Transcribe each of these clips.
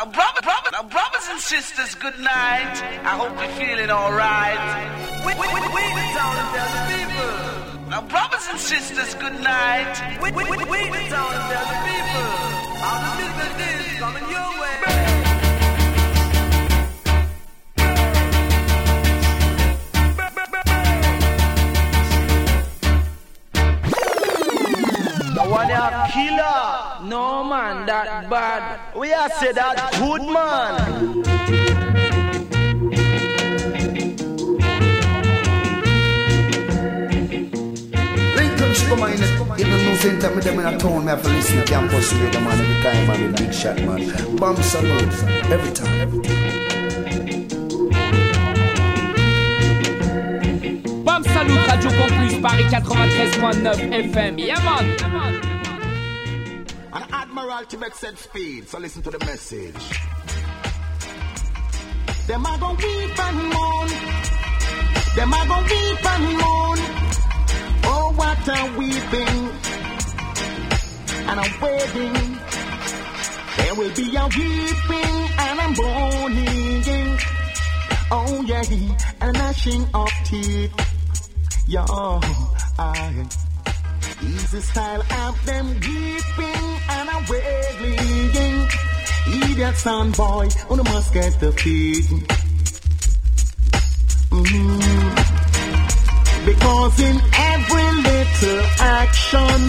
Now, brother, brother, now, brothers and sisters, good night. I hope you're feeling alright. We, we, we, we the town and tell the people. Now, brothers and sisters, good night. We, we, we, we the town and tell the people. How the business is coming your way. one a killer. No man, that bad. We are say that good man. Come on, even no same time with them in a town, me have to listen to campus radio, man, every time, man, big shot, man. Bomb salute, every time, every time. Bam Salut, Radio Campus, Paris 93.9 FM. Yeah, man. An Admiralty make said speed, so listen to the message. Them a go weep and moan. Them a go weep and moan. Oh, what a weeping and a wedding. There will be a weeping and a moaning. Oh yeah, and a gnashing of teeth. Yo, I easy style of them weeping Idiot son boy, on the must get the feet. Mm. Because in every little action,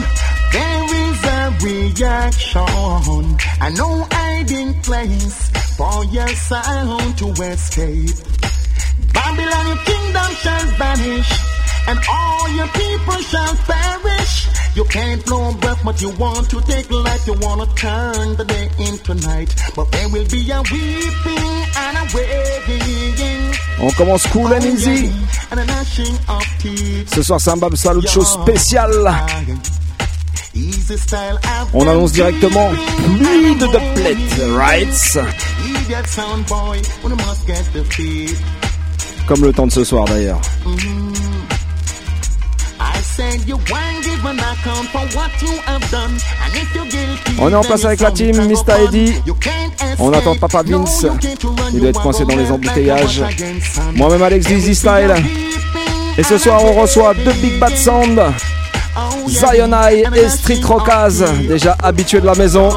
there is a reaction. And no hiding place for your sound to escape. Babylon, your kingdom shall vanish, and all your people shall perish. You can't blow breath, but you want to take life. You want to turn the day into night. But there will be a weeping and a wailing. On commence cool and easy. And a gnashing of teeth. Ce soir, c'est un Bam Salut Show spécial. Easy On annonce directement plus de dubplate, right? Comme le temps de ce soir d'ailleurs. I said On est en place avec la team. You can't On attend Papa Vince. Il doit être coincé dans les embouteillages. Moi-même Alex Dizzy Style. Et ce soir, on reçoit deux Big Bad Sound, Oh, Zion Eye et Street Rockaz, déjà habitués de la maison.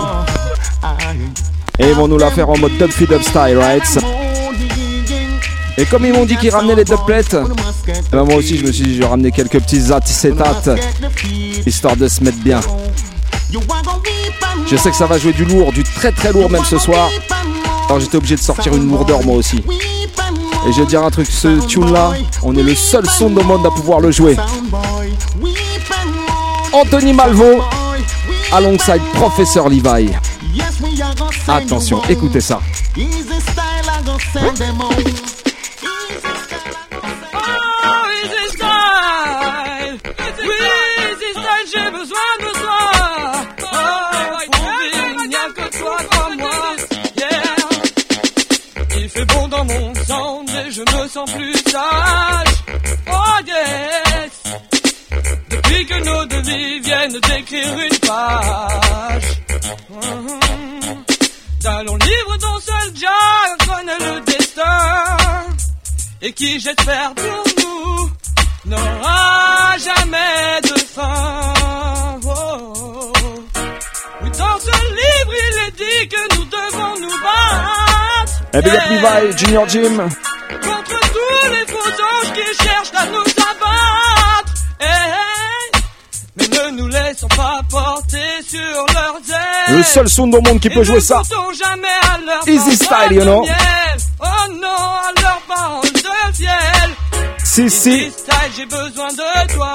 Et ils vont nous la faire en mode dub feed up style, right? Et comme ils m'ont dit qu'ils ramenaient les dubplates, ben moi aussi je me suis dit je vais ramener quelques petits acétates, histoire de se mettre bien. Je sais que ça va jouer du lourd, du très très lourd même ce soir. Alors j'étais obligé de sortir une lourdeur moi aussi. Et je vais dire un truc, ce tune là, on est le seul son au monde à pouvoir le jouer. Anthony Malvo, alongside Professeur Levi. Attention, écoutez ça. Je me sens plus sage. Oh, yes. Depuis que nos deux vies viennent d'écrire une page. Mhm. Allons livre dont seul Dieu connaît le destin et qui j'espère pour nous n'aura jamais de fin. Oh. Oui, dans ce livre, il est dit que nous devons nous battre big up Levi, Junior Jim. Tous les faux qui cherchent à nous abattre. Eh, eh. Mais ne nous laissons pas porter sur leurs ailes. Le seul son au monde qui peut jouer ça. Jamais à leur Easy style, you know. Oh non, à leur parole de ciel. Si, si. Easy style, j'ai besoin de toi.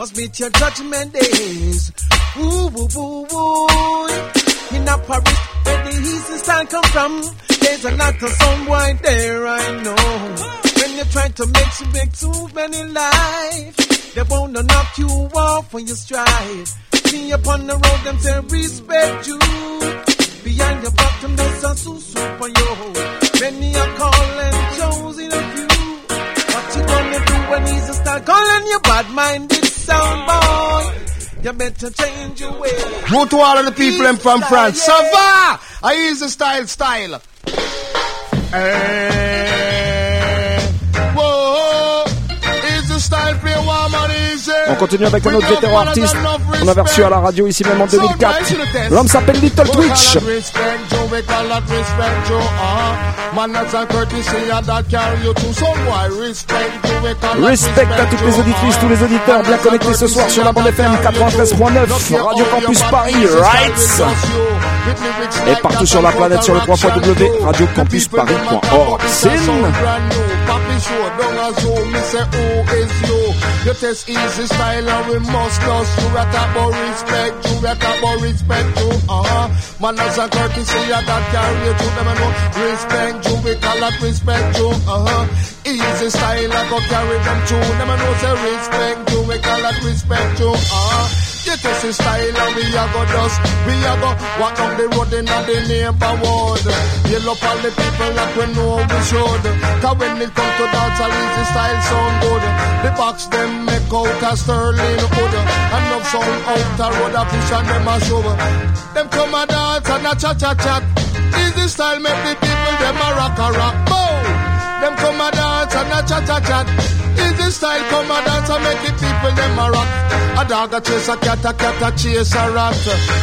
must meet your judgment days. Ooh, ooh, ooh, ooh. In a Paris, where the easy style come from, there's a lot of some boy there, I know. When you try to make you make too many life, they wanna knock you off when you strive. See upon the road, them say respect you. Behind your them does a super yo. Many are calling chosen of you. What you gonna do when he's a start calling you bad-minded boy? You better change your way. Go to all of the people them from France. Ça va? I use the style, style. Eh, whoa, is the style play warm and easy. On continue avec un autre vétéran artiste. On avait reçu à la radio ici même en 2004. L'homme s'appelle Little Twitch. Respect à toutes les auditrices, tous les auditeurs bien connectés ce soir sur la bande FM 93.9, Radio Campus Paris, right? Et partout sur la planète sur le 3 radiocampusparis.org. Sin You test easy style and we must lost you uh-huh uh-huh easy style I go carry them to them and know say respect you we call that respect you uh-huh you test the style and we a go dust. We a go walk down the road in the neighborhood. Yell up all the people like we know we should. Cause when it come to dance, all the style sound good. The box them make out a sterling wood Enough sound out a road a push and them a show. Them come a dance and a chat chat chat Easy style make the people them a rock a rock. Boom! Them come a dance and a chat chat chat Easy style come a dance and make the people them a rock a dog a chase a cat, a cat a chase a rat.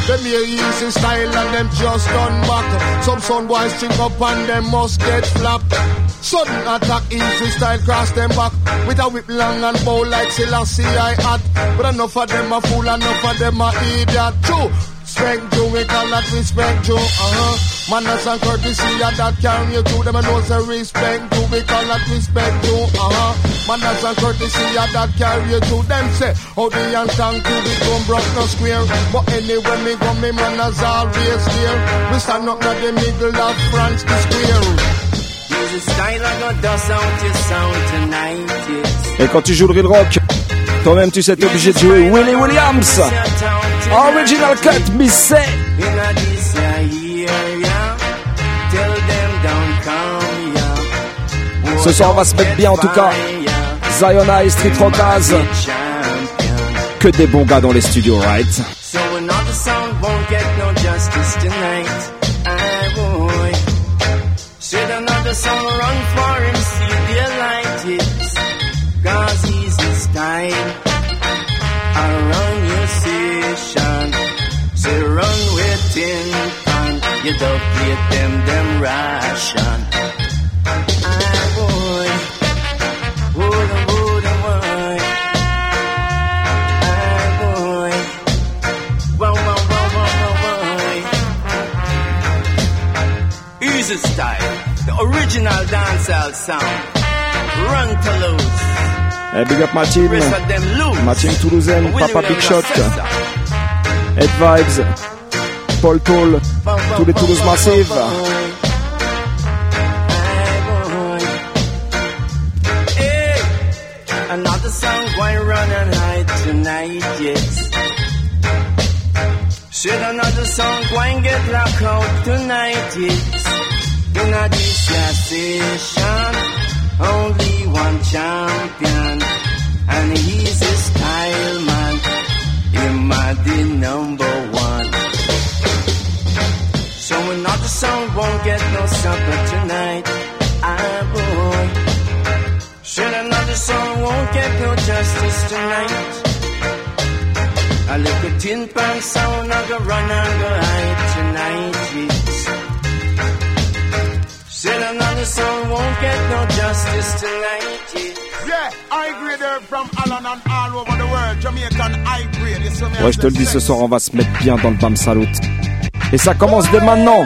Them here easy style and them just done back. Some son boys string up and them must get flapped. Sudden attack, easy style, cross them back With a whip long and bow like Selassie I had But enough of them a fool, enough of them a idiot True, Respect you, we call that respect you, uh-huh. Manners and courtesy, and that carry you to them and know say respect you, we call that respect you, uh-huh. Manners and courtesy, and that carry you to them say How the young tongue to the don't broke no square. But anyway, me go, me manners always here. We stand up in the middle of France, the square. Et quand tu joues le real rock, toi-même tu sais t'es obligé de jouer Willie Williams. Original cut, Miss Ce soir on va se mettre bien en tout cas. Zion High, Street Rockaz. Que des bons gars dans les studios, right? So another song won't get no justice tonight. I boy. Should another song run for him, see the light is. Cause he's the style. I run tin pan. You don't get them, them ration. I boy. Wood and wood and wood. I boy. Wow, wow, wow, wow, wow, wow. Easy style, the original dancehall sound. Run to lose, Eh, big up ma team. rest of them lose. Ma team toulousaine, Willie Papa Big Shot. Head Vibes, Paul Toll, tous les Toulouse Massive. Another song going run and hide tonight, yes. Should another song going get locked out tonight, yes. In a session, only one champion, and he's a style man. Him a the number one. Another song won't get no supper tonight. Ah boy. Should another song won't get no justice tonight? A little tin pan sound I go run and go hide tonight, yes. Said another song won't get no justice tonight, yes. Yeah, high grade herb from Allen and all over the world. Jamaican high grade. You see me Ouais, je te le dis, ce soir, on va se mettre bien dans le Bam Salut. Et ça commence dès maintenant.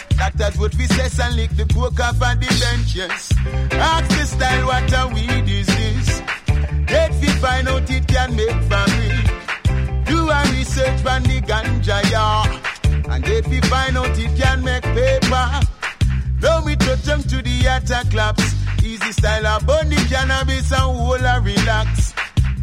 Doctors would be cess and lick the coke off on the bench, yes. Ask the style what a weed is this. Get fit find out it can make family. Do a research on the ganja, yeah. And get fit find out it can make paper. Now we touch them to the attack claps. Easy style of bunny cannabis and whole a relax.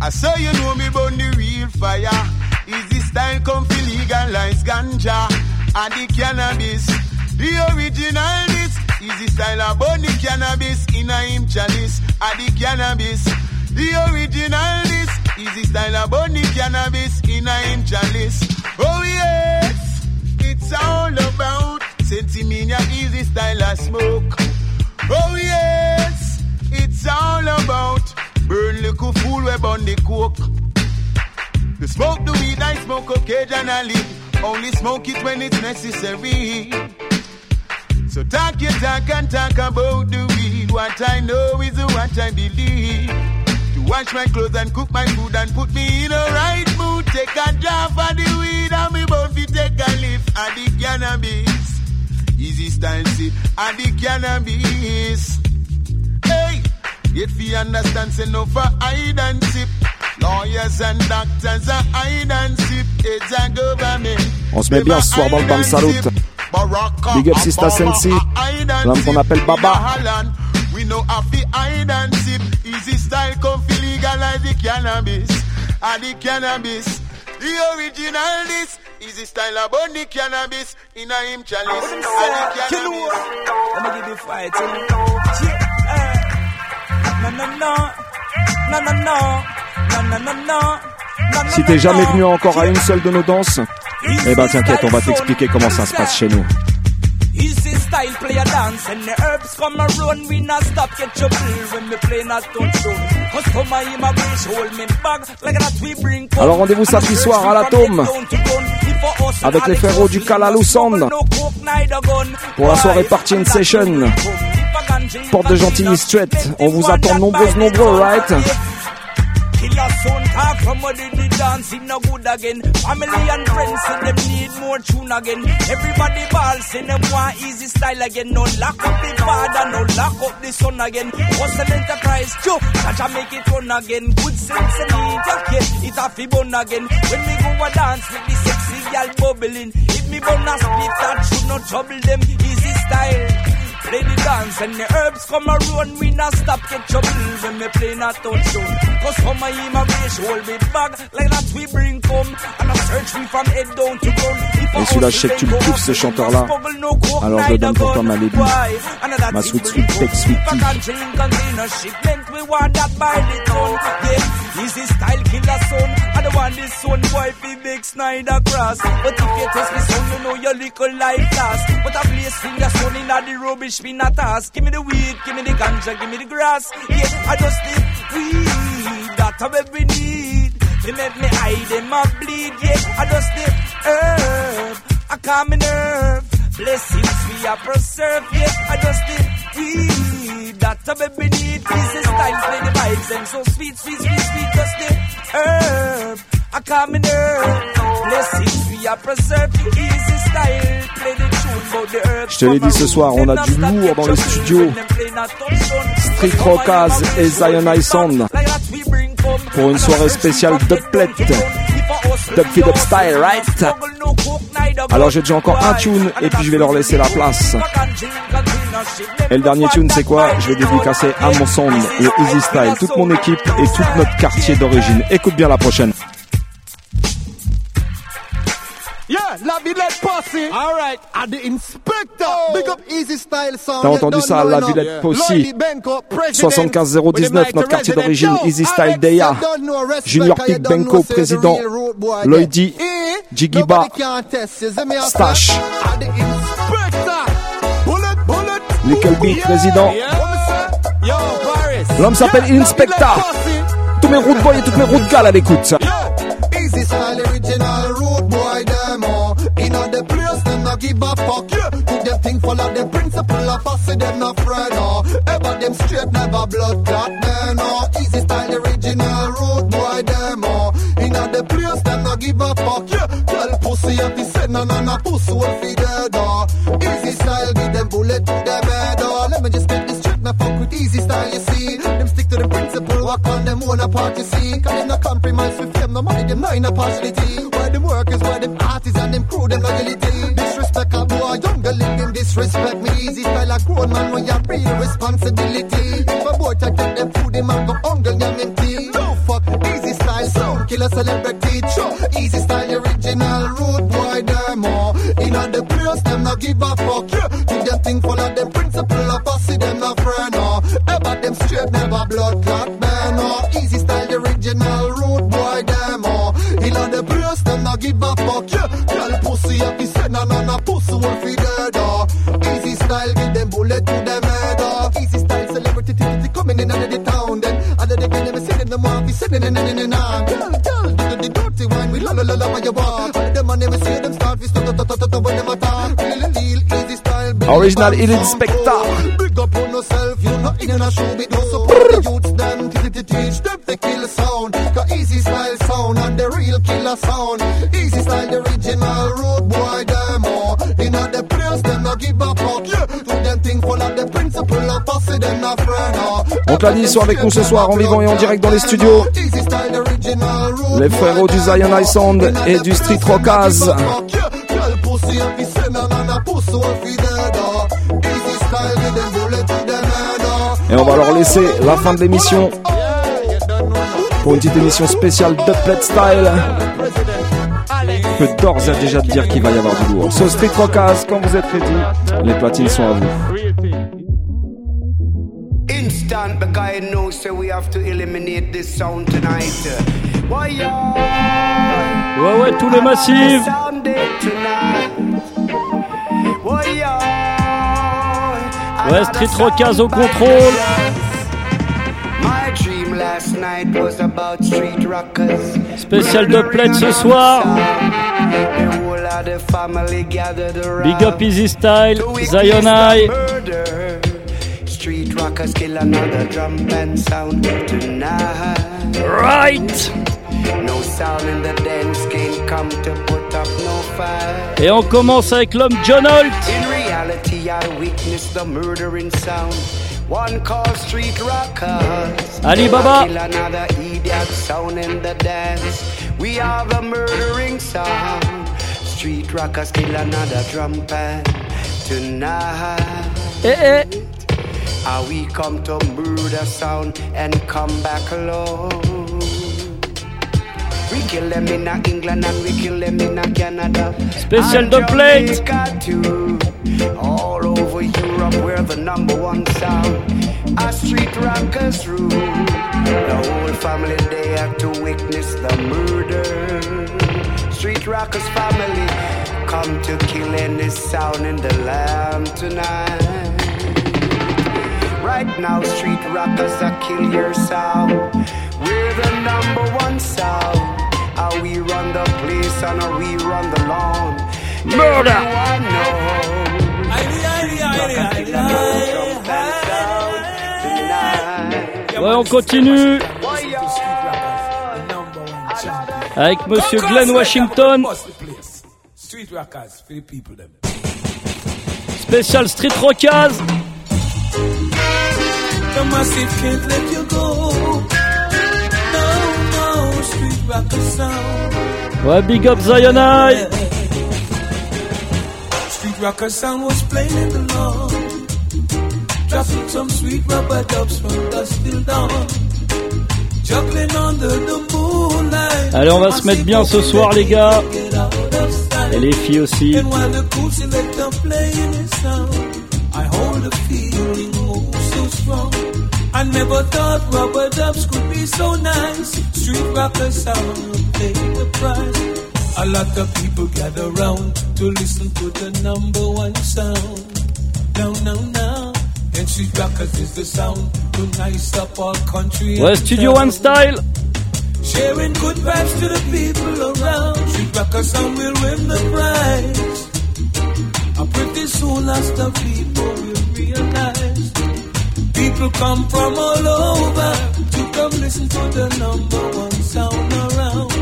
I saw you know me burn the real fire. Easy style come fi legalize ganja and the cannabis. The original this. Easy style of bunny cannabis in a him chalice. And the cannabis. The original this. Easy style of bunny cannabis in a him chalice. Oh yes, it's all about Sentimania easy style of smoke. Oh yes, it's all about burn little fool we burn the coke. The smoke the weed, I smoke occasionally. Only smoke it when it's necessary. So talk your talk and talk about the weed. What I know is what I believe. To wash my clothes and cook my food and put me in a right mood. Take a drop of the weed and me both fi take a lift of the cannabis. Easy style see and the cannabis. Hey, yet fi understand say no for hide and sip. Lawyers and doctors are hide and sip. It's a government. On se met bien ce soir dans le Bam Salut. Big up Sister Sensi, l'homme qu'on appelle Baba. We know have the hide and sip. Easy style come fi legalize the cannabis. And the cannabis. The original this. Easy style about the cannabis. In a him chalice. And the cannabis. Let me give you fight. No, no, no. No, no, no. No, no, no, no. Si t'es jamais venu encore à une seule de nos danses, eh ben t'inquiète, on va t'expliquer comment ça se passe chez nous. Easy style play a dance? And the herbs come around we not stop get trouble when we play not don't show Cause come on in my wish hold me bag like that we bring Alors rendez-vous samedi soir à l'Atome avec les frérots du Kalalou Sound pour la soirée Party in Session. Porte de Gentilly Street. On vous attend nombreuses, nombreux, right? Killer sound talk from what did the dancing no good again. Family and friends say them need more tune again. Everybody ball say them want easy style again. No lock up the father, no lock up the son again. An enterprise? Joe, catch make it run again. Good sense and need yeah, it a to bun again. When we go a dance with the sexy girl bubbling. If me bun a split that should not trouble them. Easy style. Play the dance and the herbs come around, we not stop get trouble when me play not touchdown. Cause some of him a wish hold me bag like that we bring come and I search me from head down to ground. Et celui-là, je sais que tu le kiffes ce chanteur-là. Alors je donne pour toi ma lady, ma sweet sweet tech sweet we style killer son. I don't want this son boy fi big Snyder cross. But if you test me son, you know your little life last. But I place finger son in the rubbish me not ask. Give me the weed, give me the ganja, give me the grass. Yeah, I just need weed. That's what we need. They make me hide and bleed. Yeah, I just need herb. I calm me nerve. Blessings we are preserve. Yeah, I just need weed. That's what we need. This is style, play the vibes. and so sweet, sweet, sweet, sweet. Just need herb. I calm me nerve. Blessings we are preserve. Easy style, Je te l'ai dit ce soir, on a du lourd dans les studios. Street Rockaz et Zion Sound pour une soirée spéciale Dubplate. Dub Feed Up Style, right? Alors j'ai déjà encore un tune et puis je vais leur laisser la place. Et le dernier tune c'est quoi? Je vais dédicacer à mon son, le Easy Style, toute mon équipe et tout notre quartier d'origine. Écoute bien la prochaine. La Villette Posse. All right, at the inspector. Oh. Big up Easy Style Sound. T'as entendu ça, la Villette Posse. 75019, notre quartier d'origine, Easy Style Deya. Junior Pig Benko, président. Lloydy, Jigiba, Stash. Nickel Beat, président. L'homme s'appelle Inspecta. Tous mes road boys et toutes mes road gals à l'écoute. Easy Style original give a fuck. Yeah. Do them thing follow the principle of us, them not afraid. No. Ever them straight, never blood clot, man. No. Easy style, the original road boy, them. Oh. In the place, them not give a fuck. Yeah. Tell pussy if he said no, no, no, pussy will feed dead. Oh. Easy style, give them bullet to them head. Oh. Let me just get this straight, now fuck with easy style, you see. Them stick to the principle, walk on them own a part, you see. Cause them not compromise with them, no money, them not in a partiality. Where them workers, where them artists and them crew, them loyalty. Disrespect a boy, younger living disrespect me. Easy style, a grown man when you real responsibility. If a boy take them food, him and go hungry, yam and tea. No fuck, easy style, sound killer celebrity. Sure, easy style, original road boy, them all. In all the place, them not give a fuck. Yeah, do them thing follow them principle of us, see them not friend. No, ever them straight, never blood clot, man. No, easy style, original road boy, them all. In all the place, them not give a fuck. Yeah, girl if he said no, no, no, pussy will feed dead. Easy style, give them bullet to them head. Oh. Easy style, celebrity, titty, coming in of the town. Then, other they can never sitting them off, he sitting in in in in Girl, girl, do the dirty wine, we la la la la when you walk. All of them, see them start, start, to to to to when them attack. Real deal, easy style, Original Elite Spectre. Big up on yourself, you know, in a show, big up support the youths, them, teach them the kill sound. Got easy style sound and the real killer sound. Easy style, the original road give oh. On l'a sont avec nous ce soir en vivant et en direct dans les studios. Les frérots du Zion Sound et du Street Rockaz. Et on va leur laisser la fin de l'émission pour une petite émission spéciale Dubplate Style. Je peux d'ores et déjà te dire qu'il va y avoir du lourd. So Street Rockaz, quand vous êtes ready, les platines sont à vous. Instant, because I know, so we have to eliminate this sound tonight. Why, yeah? Ouais, ouais, tous les massifs. Ouais, Street Rockaz au contrôle. My dream last night was about street rockers. Spécial Dubplate ce soir. Big up Easy Style, To witness Zion the High. murder. Street rockers kill another drum band sound tonight. Right. No sound in the dance can come to put up no fight. Et on commence avec l'homme John Holt. In reality, I witnessed the murdering sound. One called Street Rockers. Ali Baba. Kill another idiot sound in the dance. We have a murdering sound. Street Rockers kill another drum band tonight. Eh eh. How we come to murder sound and come back alone. We kill them in England and we kill them in Canada. Spécial And Dubplate. Jamaica too. All over Europe, we're the number one sound. Our street rockers rule. The whole family there to witness the murder. Street rockers family come to kill any sound in the land tonight. Right now, street rockers are kill your sound. We're the number one sound. How we run the place and how we run the lawn. Murder. Everyone knows. Ouais, on continue avec Monsieur Glenn Washington. Rockers. Spécial Street Rockaz. The street rocker sound. Ouais, big up Zion. Street rocker sound was playing in the lawn. Dropping some sweet rubber dubs from dusk till dawn. Allez, on va se mettre bien ce soir, les gars. Et les filles aussi. I never thought rubber dubs could be so nice. Street rocker sound pay the price. A lot of people gather round to listen to the number one sound. Now, now, now. Ouais, and Studio town. One Style. Sharing good vibes to the people around. Street rocker sound will win the prize. pretty soon as the people will realize. People come from all over to come listen to the number one sound around.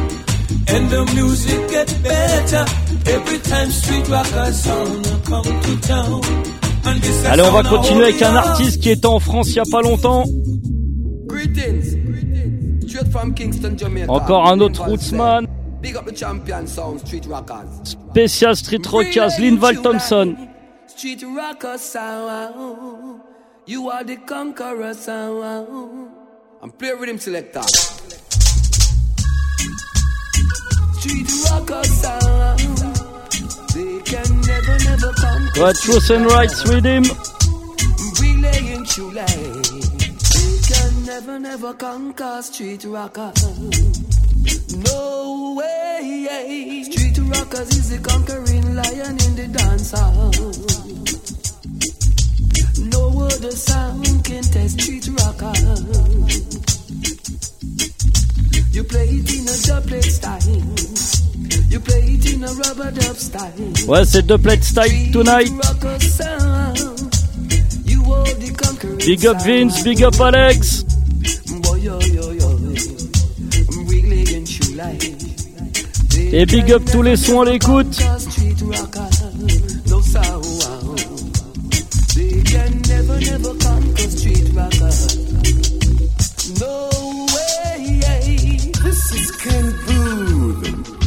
And the music get better every time street rocker sound come to town. Allez, on va continuer avec un artiste qui était en France il y a pas longtemps. Encore un autre rootsman. Spécial Street Rockers, Linval Thompson. Street Rockers. You are the conqueror. I'm play rhythm selector. Street Rockers Ouais, Truth and Rights Rhythm. Relaying true light. They can never, never conquer street rockers. No way. Street rockers is the conquering lion in the dance hall. No other sound can test street rockers. You play it in a dubplate style. Ouais, c'est The Plate Style Tonight. Big up Vince, big up Alex. Et big up tous les sons à l'écoute.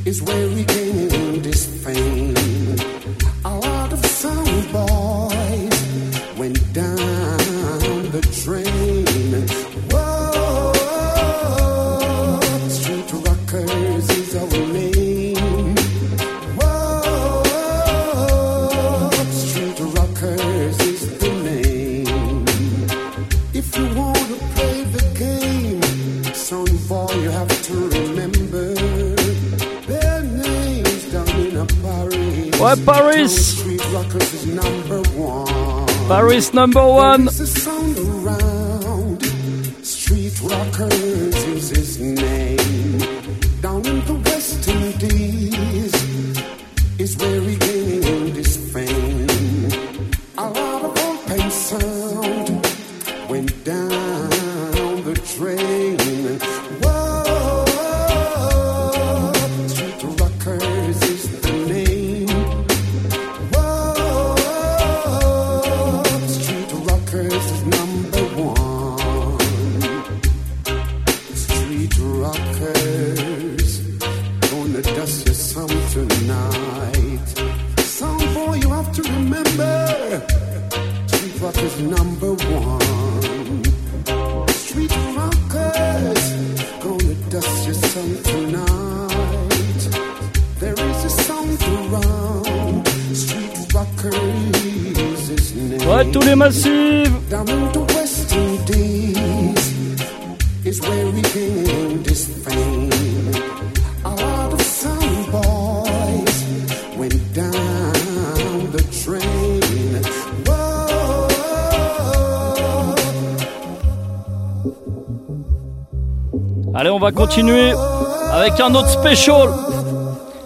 In is where we gained this fame. A lot of sound boys went down Ouais, Paris? Paris number one.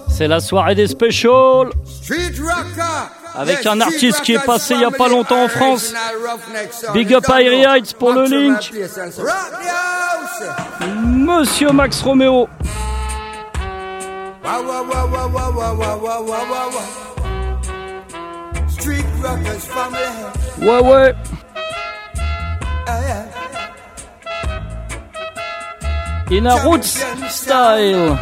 C'est la soirée des specials. Avec un artiste qui est passé il n'y a pas longtemps en France. Big up Irie Heights pour le link. Monsieur Max Romeo. Ouais. In a roots style.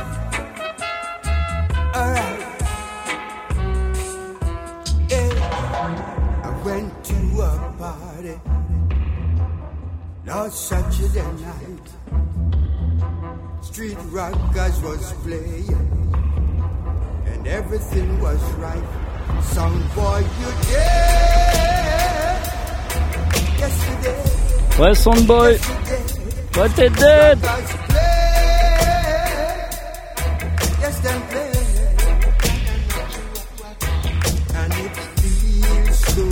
Street rockers was playing, and everything was right. Song boy, you did. Yesterday. Ouais, son boy. What they feels So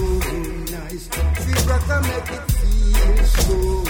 nice. Street rocker make it feel so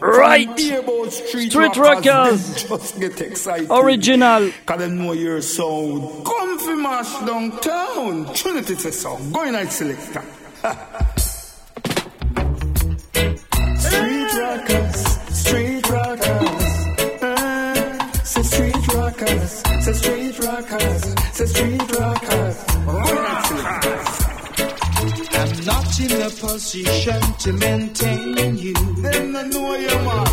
People have your fun. Right. From here about street, Street rockers. Just get excited. Original. Cause them know your sound. Come fi mash downtown. Trinity says so. Go in and selector. in a position to maintain you. Them no know your man.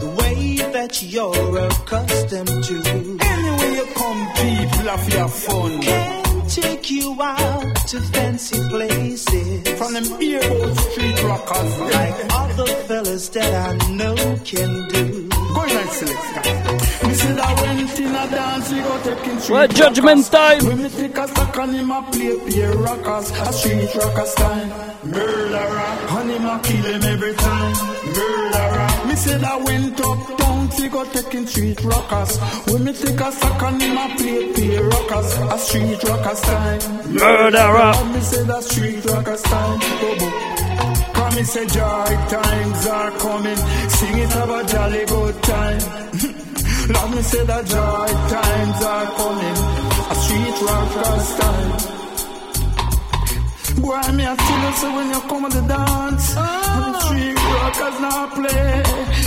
The way that you're accustomed to. Anyway you come, people have your fun. Can take you out to fancy places. From them earboat street rockers. Like other fellas that I know can do. Go in select. Me that when in a dance, we go taking street Ouais, Judgment. Time. When me take a stock and him a play peer rockers, a street rocker style. Murderer, and him a kill him every time. Murderer. Me say that when top down, we go taking street rockers. When me take a and him a play peer rockers, a street rockers style. Murderer. Me say that street rocker style. Go, go. Come me say joy times are coming. Sing it have a jolly good time. Let me say that joy times are coming. A street rockers time. Boy, me I tell you so when you come to the dance, when the street rockers now play,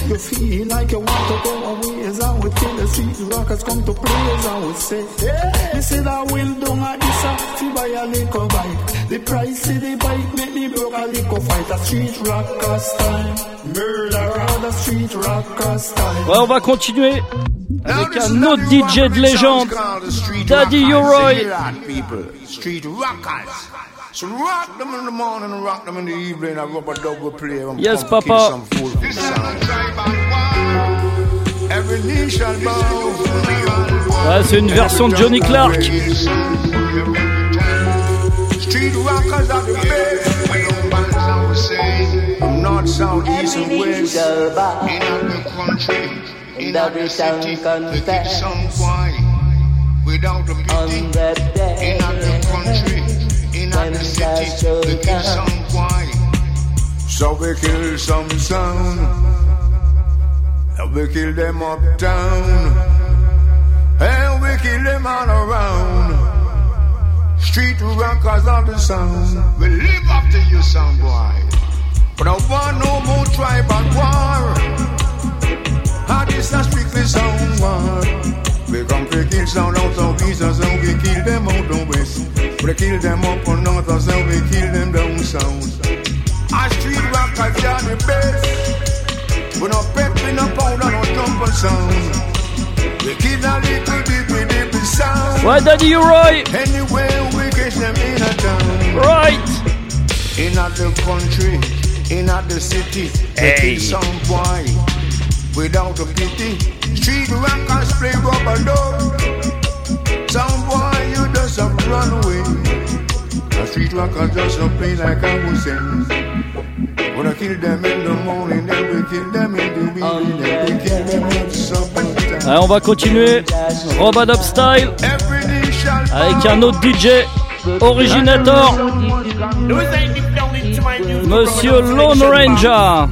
you feel like you want to go away. And we tell the street rockers come to play, and we say, yeah. You say that down at this, fi buy a little bike. The price of the bike make me broke a little fight. A street rockers time, murderer, the street rockers time. Ouais, on va continuer avec un autre DJ de légende, Daddy Uroy. People, street rockers. So rock them in the morning and rock them in the evening. I rub a double play. and Yes, Papa. some fool from the sound. Every knee shall bow. Ouais, c'est une version de Johnny Clark. Without a. In the country, in the city, they keep some quiet. So we kill some sound. And we kill them uptown. And we kill them all around. Street rockers are the sound. We live up to you, sound boy. But I want no more tribal war. And this is strictly sound war. We come to kill sound out of east and. We kill them out of west. We kill them up on north and. We kill them down south. Our street rockers are the best. We no pep, we no powder, no jump sound. We kill a little bit with the sound. Ouais, Daddy Uroy. Anywhere we catch them in a town. Right. In the country, in the city, they Hey. kill some boy without a pity. Street rockers play rubber dub. Some boy you just a run away. The street rockers just a play like I was saying. When I kill them in the morning, then we kill them in the evening, then we kill them in summertime. Allez, on va continuer. Robadop Style. Avec un autre DJ. Originator. Monsieur Lone Ranger.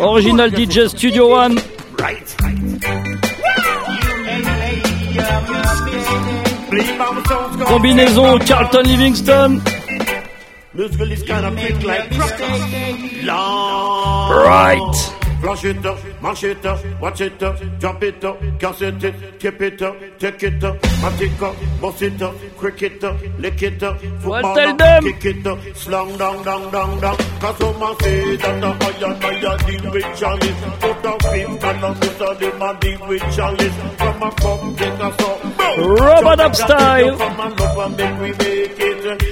Original DJ Studio One. Combinaison Carlton Livingston. Right. Flash it up, mash it up, watch it up, drop it up, cassette it, tip it up, take it up, matic up, bust it up, crick it up, lick it up, football up, them. kick it up, slang down, down, down, down. Cause some a say that the higher, higher deal with chalice. Put a film and a miss of them a deal with chalice. From a come get a. Rub it up style. Come and love and make we make it.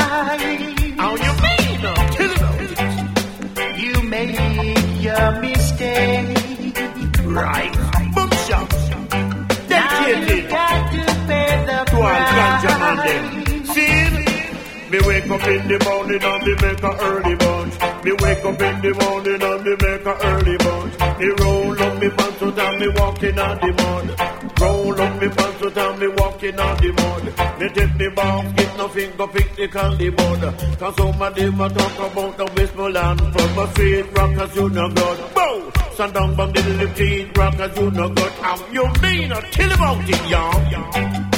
right bookshop. Dedicated to all ganja man. Me wake up in the morning and me make a early bunch. Me wake up in the morning and me make a early bunch. Me roll up me pants out and me walking on the mud. Roll up me pants out and me walking on the mud. Me take me basket, nothing go pick the candy bud. Cause some of them a talk about the Westmoreland from a street rockers you no good. Bow! Stand down from the little teeth rockers you no good. And you mean kill about it, y'all.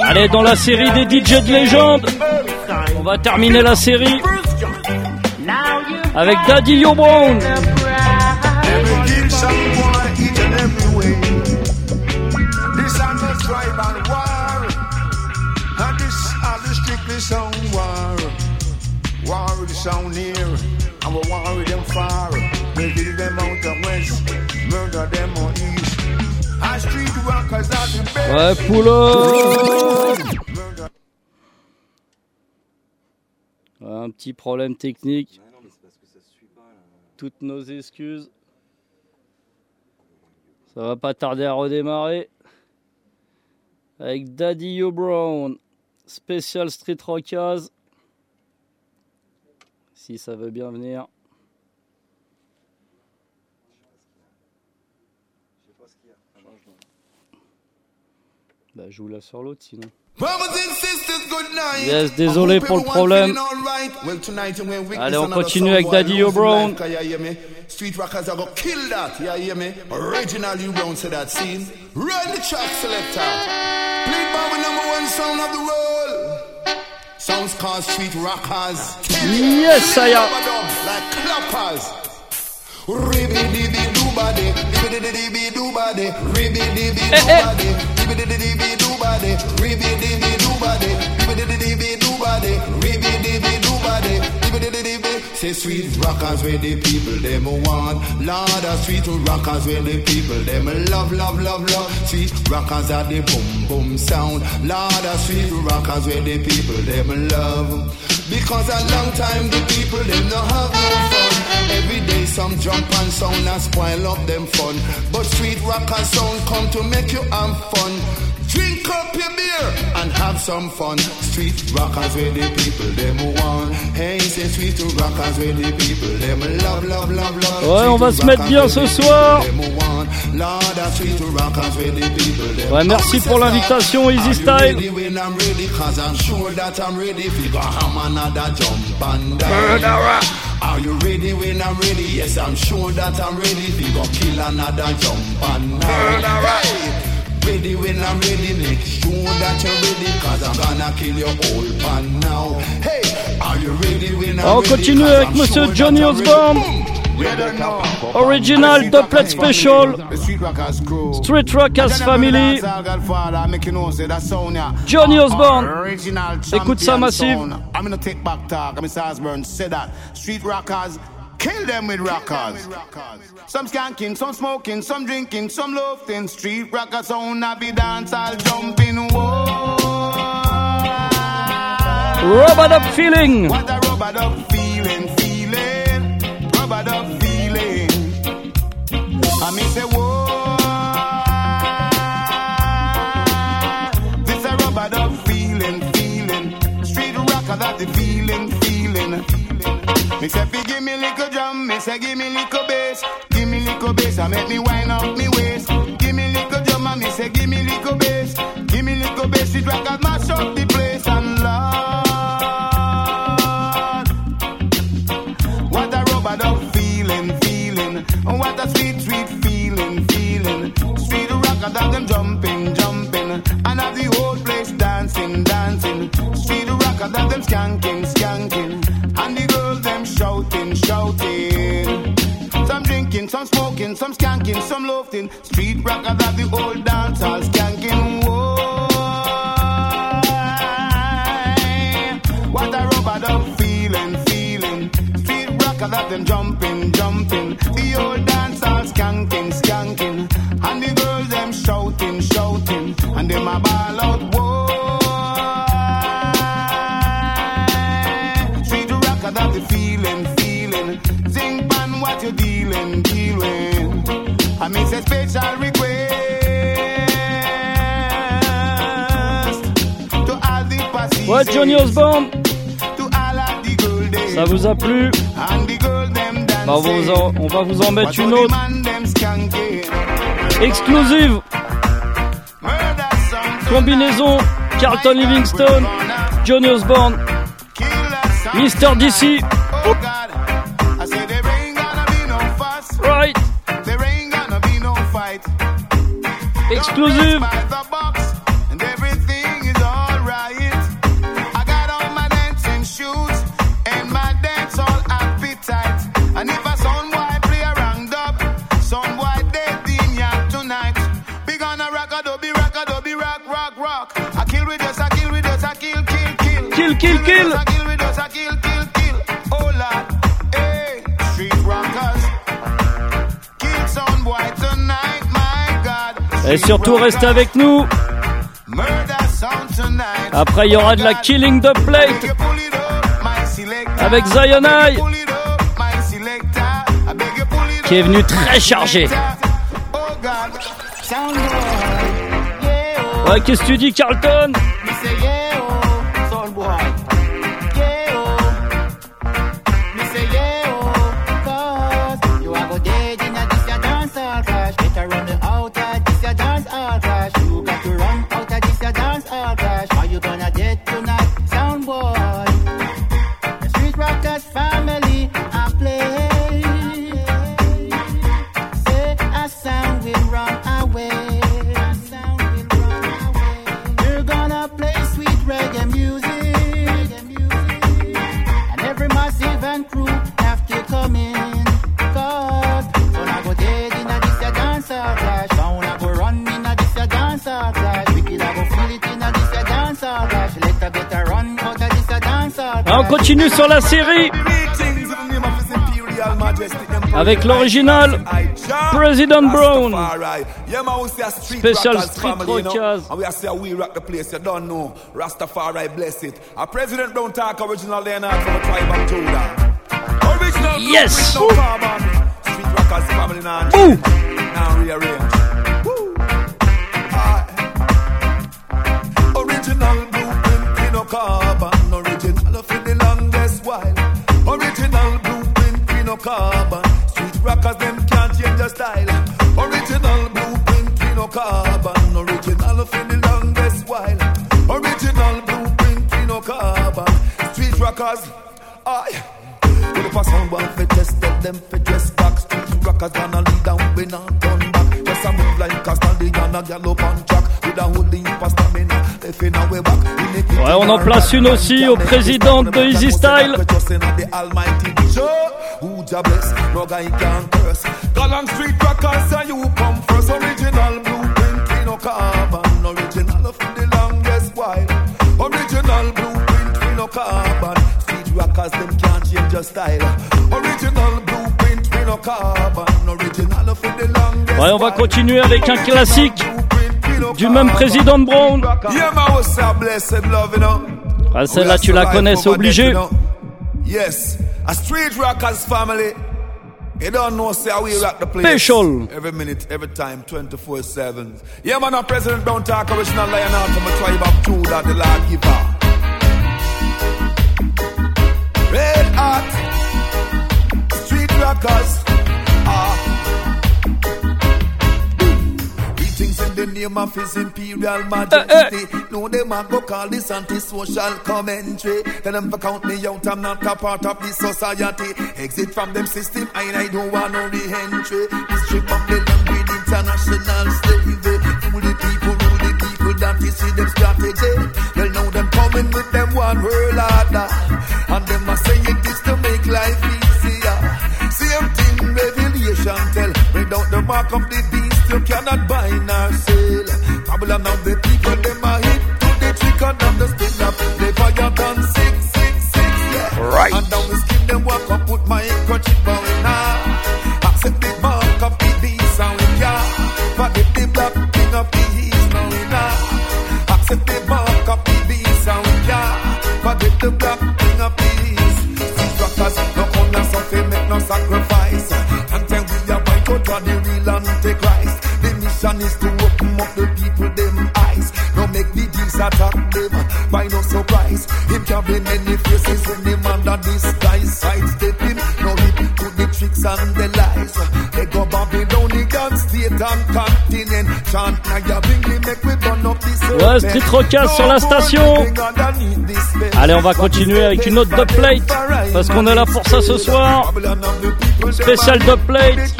Allez, dans la série des DJ de légende, on va terminer la série avec Daddy Yo Brown. War. The sound near. And we war with them far. We kill them out of west. Murder them Ouais, Un petit problème technique. Toutes nos excuses. Ça va pas tarder à redémarrer. Avec Daddy Yo Brown, spécial Street Rockaz. Si ça veut bien venir. Bah, joue-la sur l'autre sinon. Yes, désolé I pour le problème. Allez, on continue avec Daddy losing Brown. Street rockers are gonna kill that, you hear me? Original you Brown to that scene. Run the track selector. Played by the number one sound of the world. Sounds called Street Rockers. Yes, Saya. Like clappers. Ribby body, ribby dibby do body, ribby eh, eh. dibby do body, ribby dibby do body, ribby dibby do body, ribby dibby do body, ribby dibby do body, ribby dibby Say sweet rockers where the people them want, Lord of sweet rockers where the people them love, love, love, love. Sweet rockers are the boom boom sound, Lord of sweet rockers where the people them love. Because a long time the people them no have no fun. Every day some jump and sound and spoil up them fun. But sweet rocker sound come to make you have fun. Drink up your beer and have some fun. Street rockers where the people them want. Hey, say sweet rockers where the people them love, love, love, love. Ouais, on va se mettre bien ce soir. Ouais, merci pour l'invitation, Easy Style. Murderer. Are you ready when I'm ready? Yes, I'm sure that I'm ready. Figure kill another jump and down. Hey! Ready when I'm ready, make sure that you're ready, cause I'm gonna kill your old pan now. Hey, are you ready when I'm On ready? continue avec Monsieur sure Johnny. Osborne. Original Doublet Special. Street Rockers Family. Johnny Johnny Osborne. Écoute ça, Massive. I'm gonna take back talk. I'm Osborne said that. Street rockers, kill them with rockers. Some skanking, some smoking, some drinking, some loafing. Street rockers sound I be dance all jumping. Whoa. Rubber Dub Feeling. What a rubber dub feeling, feeling, rubber dub feeling. I me say whoa. This a rubber dub feeling, feeling. Street rocker that the feeling, feeling. Me say fi give me little drum, me say give me little bass, give me little bass, I make me wind up me waist. Give me little drum, and me say give me little bass, give me little bass street rockers mash up the place and Lord, what a rubber dub feeling, feeling. Oh, what a sweet, sweet feeling, feeling. Street rockers have them jumping, jumping, and have the whole place dancing, dancing. Street rockers have them skanking, skanking, and the them shouting, shouting. Some drinking, some smoking, some skanking, some loafing. Street rockers have the whole dance all skanking. Whoa. What a rubber dub feeling, feeling. Street rockers have them jumping, Ouais, Johnny Osborne, ça vous a plu Bah, on, va vous en, on va vous en mettre une autre exclusive. Combinaison Carlton Livingston, Johnny Osborne, Mr. DC. Oh God, I my God. Et surtout, restez avec nous. Après, il y aura de la Killing the Plate avec Zionai qui est venu très chargé. Ouais, qu'est-ce que tu dis, Carlton? Sur la série avec l'original President Brown. Special Street Rockers. And we say we rock the place, you don't know. Rastafari bless it. A President Brown talk original Leonard from the tribe of Judah. Original Yes. now. Ooh. Aye. A sound one fi test, tell them fi dress back. Rockers gonna lead we not turn back. Just a move like a stallion, a gallop on track. With a Ouais, on en place une aussi au président de Easy Style. Original carbon. Original for the longest while. Original blueprint, we no carbon. Street Rockers, them can't change your style. Original blueprint, we no carbon. Original for the longest Ouais, on va continuer avec un classique du même président de Brown. Ah, celle-là, tu la connais, c'est obligé. Yes, a street rockers family. You don't know, say we rock the place. Special. Every minute, every time, 24 7. Yeah, man, President Brown Talk, original lion out from a tribe of Judah, the Lord giver. Red Hot, street rockers. Ah. Greetings in the name of his imperial majesty. No, them a go call this anti-social commentary. Tell them to count me out, I'm not a part of this society. Exit from them system, I, I don't want no re-entry. This trip of the land with international slavery. Fool the people, rule the people, that is see them strategy. Well, now them coming with them one world order. Mark of the beast, you cannot buy nor sell. Babylon now the people, them a hit to the trick and the spin up. They fire done six, six, six, yeah. Right. And down the skin, them walk up, The mission is to open up the people, them eyes. No make the beast attack them by no surprise. Him can be many faces when him under disguise. Sidestep him, no hip to the tricks and the lies. They go Babylonian state and continent. Chant Naya Bingley, make we burn up this Ouais, Street Rockaz sur la station. Allez, on va continuer avec une autre dubplate. Parce qu'on est là pour ça ce soir. Spécial dubplate.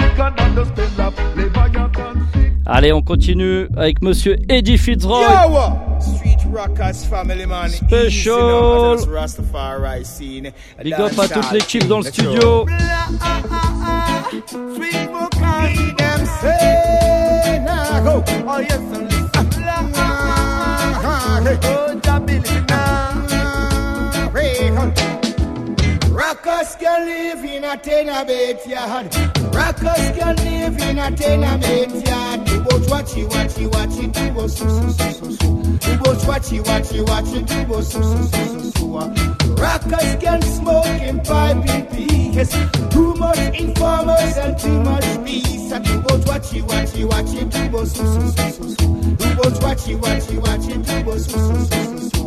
Allez, on continue avec monsieur Eddie Fitzroy. Yo! Street Rockers family man. Special. Big up à toute l'équipe dans le studio. Rockers can live in a tenement yard. Rockers can live in a tenement yard. watch what you watch you watch you do was so so so so so. You watch what you watch you watch you do so so so so so. Rockers can smoke and pipe in beakers. Too much informers and too much peace. And you watch what you watch you watch you do was so so so so so. You watch what you watch you watch you do so so so so so.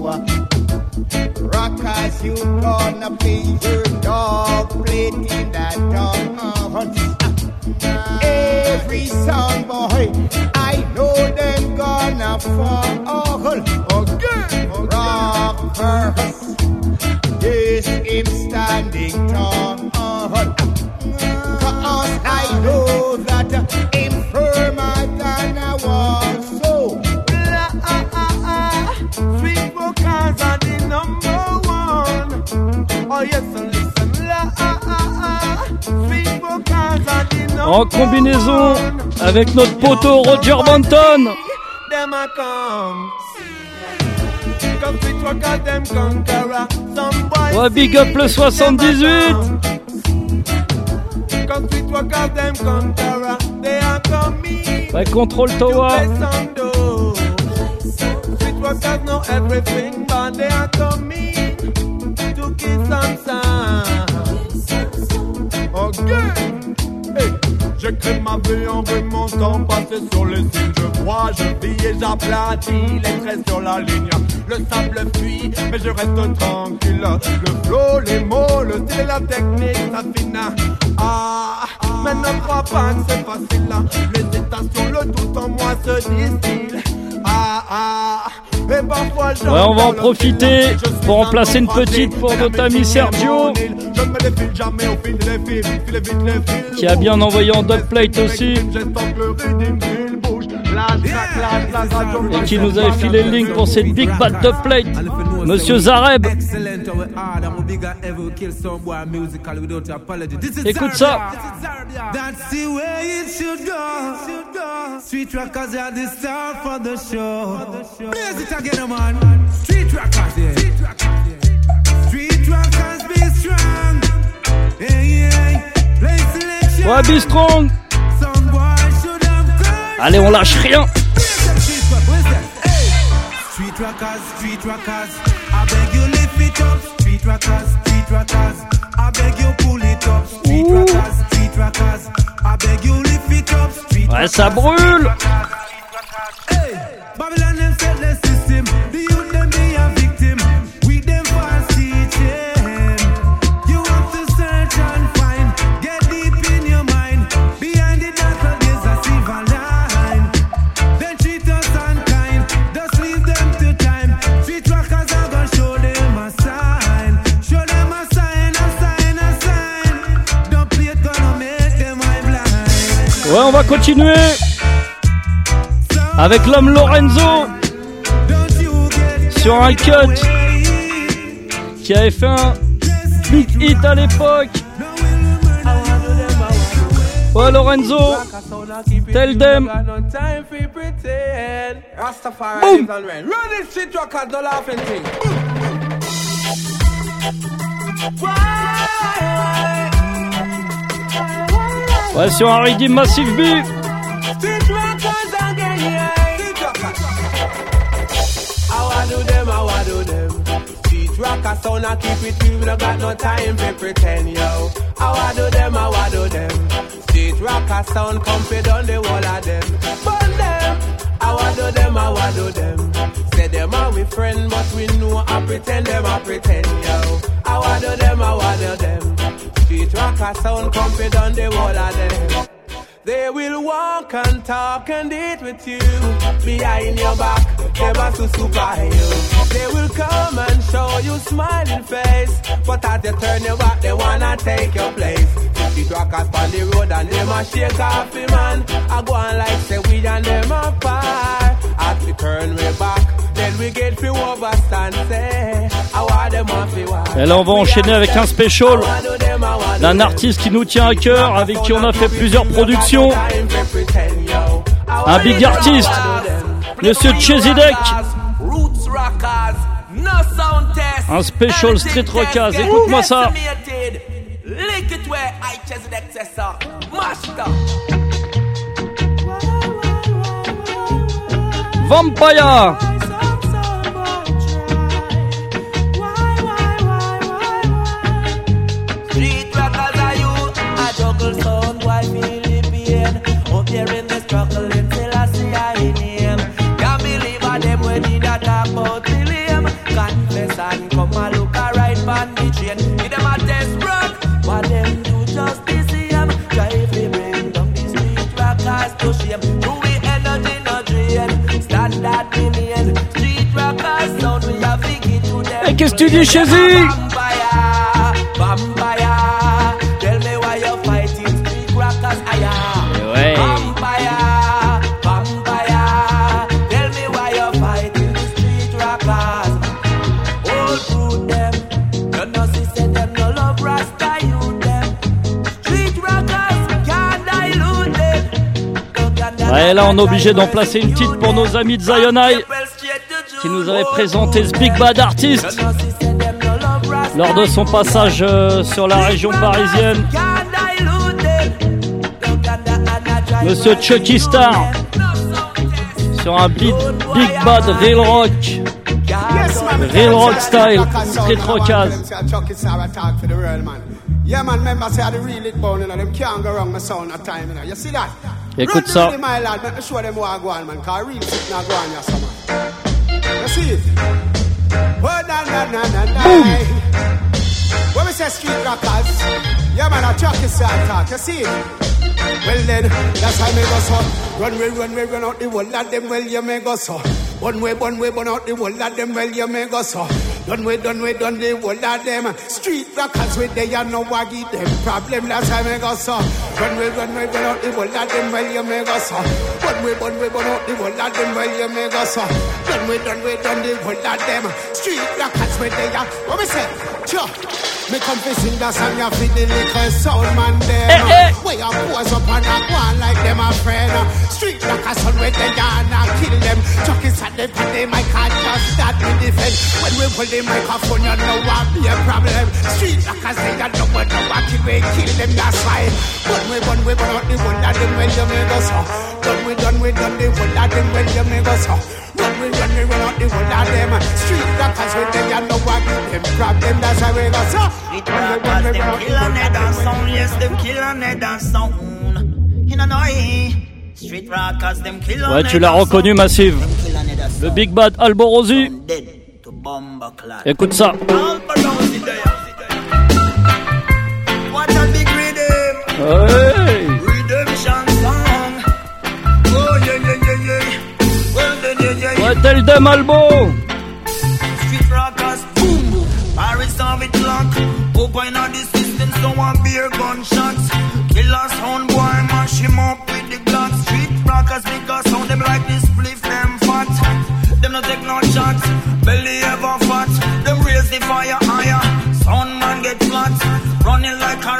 Rockers you gonna be your dog, playing that dog. uh, Every song boy, I know them gonna fall again. Rockers, yes, him standing tall. Cause I know that him firmer than a wall. So, Sweet ah, ah, ah, Rockers are the number one. Oh yes, En combinaison avec notre poteau Roger Banton. Ouais, big up le 78. Come Sweet Rockers, them conqueror. They are coming. Ouais, contrôle tower. Play Hey. J'écris ma vie en remontant, passé sur les signes. Je vois, je vis et j'aplatis les traits sur la ligne. Le sable fuit, mais je reste tranquille. Le flow, les mots, le style la technique s'affinent. Ah, mais ne crois pas que c'est facile. L'hésitation, le doute en moi se distille. Ouais, on va en profiter pour remplacer une petite pour notre ami Sergio. Qui a bien envoyé en dubplate aussi. Et qui nous avait filé le link pour cette big bad dubplate. Monsieur Zareb. Écoute ça. That's the way it should go. Street rockers are the star for the show. Blaze it again, man. Street rockers, yeah. Street rockers be strong. Yeah, yeah. Play selection. Ouais, be strong. Allez, on lâche rien. Street rockers, street rockers, I beg you lift it up. Street rockers, street rockers, I beg you pull it up. Street rockers, street rockers, I beg you lift it up. Street Ouais, ça brûle. Ouais, on va continuer avec l'homme Lorenzo sur un cut qui avait fait un big hit à l'époque. Ouais, Lorenzo, tell them. Boom. Ouais, sur un Massive B. Keep it no got no time for pretend, yo. How I do them, how I do them. Street sound the wall of them. Burn them. How I do them, how I do them. Say them are we friend, but we know I pretend them, I pretend, yo. How I do them, how I do them. Street rockers sound comfy on the wall of them. They will walk and talk and eat with you behind your back. Never to super you. They will come and show you smiling face, but as you turn your back, they wanna take your place. The rockers on the road and them a shake off the man. I go on like say we and them apart. As we turn way back, then we get few overstand say, I want them off the wall? Et là, on va enchaîner avec un special d'un artiste qui nous tient à cœur, avec qui on a fait plusieurs productions. Un big artiste, Monsieur test. Un special street rockers, écoute-moi ça. Lick it where I chest the excessor. Master. Vampire. Them. Ouais, là, on est obligé d'en placer une petite pour nos amis de Zionai qui nous avaient présenté ce Big Bad Artist lors de son passage euh, sur la région parisienne. Monsieur Chucky Star sur un beat Big Bad Real Rock. Real Rock style, street rockers. Écoute ça. See? Oh, na, na, na, na, na. When we say street rockers, yeah, man, I chuck I talk, you see? Well then, that's how me go so. Run way, run way, run out the whole of them. Well, you may go so. One way, one way, burn out the whole of them. Well, you may go so. Done way, done way, done the whole of them. Street rockers with they and no waggy them problem. That's how me go so. Run way, run way, run out the whole of them. Well, you may go so. One way, one way, burn out the whole of them. Well, you may go so. Done uh. way, done way, done the whole of them. Uh. Street rockers with they and what me say? Sure. Me come fi sing that song, you fi the little sound man them. Eh, eh. Where you pose up and a go on like them a friend. Street like a sun with the yarn and kill them. Chuck it at them and they might can't just start to defend. When we pull the microphone, you know what be a problem. Street like a say you know what no what kill we kill them, that's why. But we run, we run out the one of them when you make us. Done we done, we done the one of them when you make us so. Run, we run, we run out the one of them. Street rockers with them, you know what give them problem, that's why we go so. Street rockers, them kill another sound. Yes, them kill another sound. You know, no? Street rockers, them kill Ouais, tu l'as reconnu, Massive. Le Big Bad Alborosi. Écoute ça. What a big rhythm. Ouais. Tel dem Albo. Street rockers, boom. Paris. Open the system, so one beer gunshots. Sound boy mash him up with the Glock. Street rockers because sound them like this spliff them fat. Them no take no shots, belly ever fat. Them raise the fire higher, sound man get flat. Running like a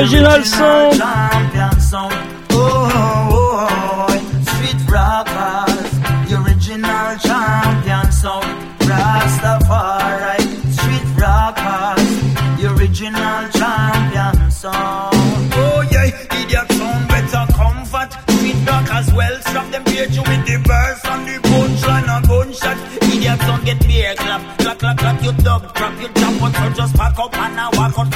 original sound. Champion sound. Oh, oh, oh, street rockers, the original champion sound. Rastafari, street rockers, the original champion sound. Oh yeah, idiot sound better comfort. Street rockers well strap them page with the verse and the punchline and gunshot. Idiot sound get beer clap, clap clap clap. You dub crap, you jump out so just pack up and I walk out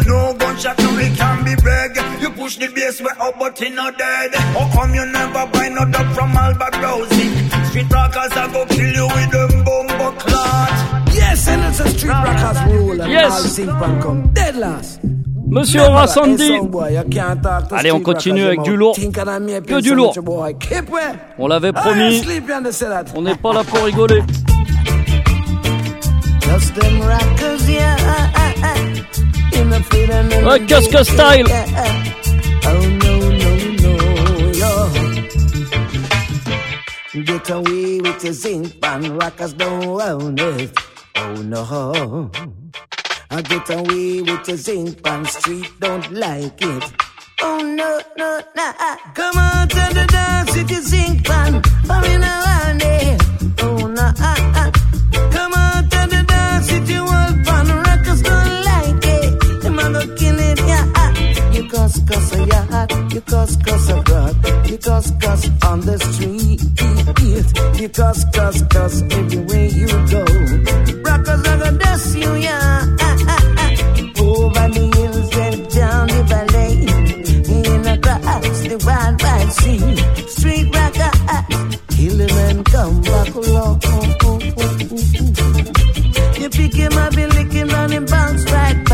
you no gunshot, no it can be brag. You push the bass way up but it not dead. How come you never buy no dub from Albert Rosie? Street rockers I go kill you with them bumbo clot. Yes, and it's a street rockers rule. And Yes. pan come dead last. Monsieur Aura Sandy. Allez, on continue avec du lourd. Que du lourd. boy. Keep way. On l'avait Ah, promis. On n'est pas là pour rigoler. Just them rockers, yeah. In the freedom and Ouais, the qu'est-ce que style. Oh no, no, no, yo. Get away with your zinc pan, rockers don't own it. Oh no. I get away with your zinc pan, street don't like it. Oh no, no, no. Come on to the dance with your zinc pan, me now and then. Oh no, ah, cuss, cuss abroad, you cuss, cuss on the street. You cuss, cuss, cuss everywhere you go. Rockers are gonna dust you, yeah. ah, ah, ah. Over the hills and down the valley, in across the wild, wide sea. Street rockers, kill and come back along. You pick him up, you lick him and bounce right back.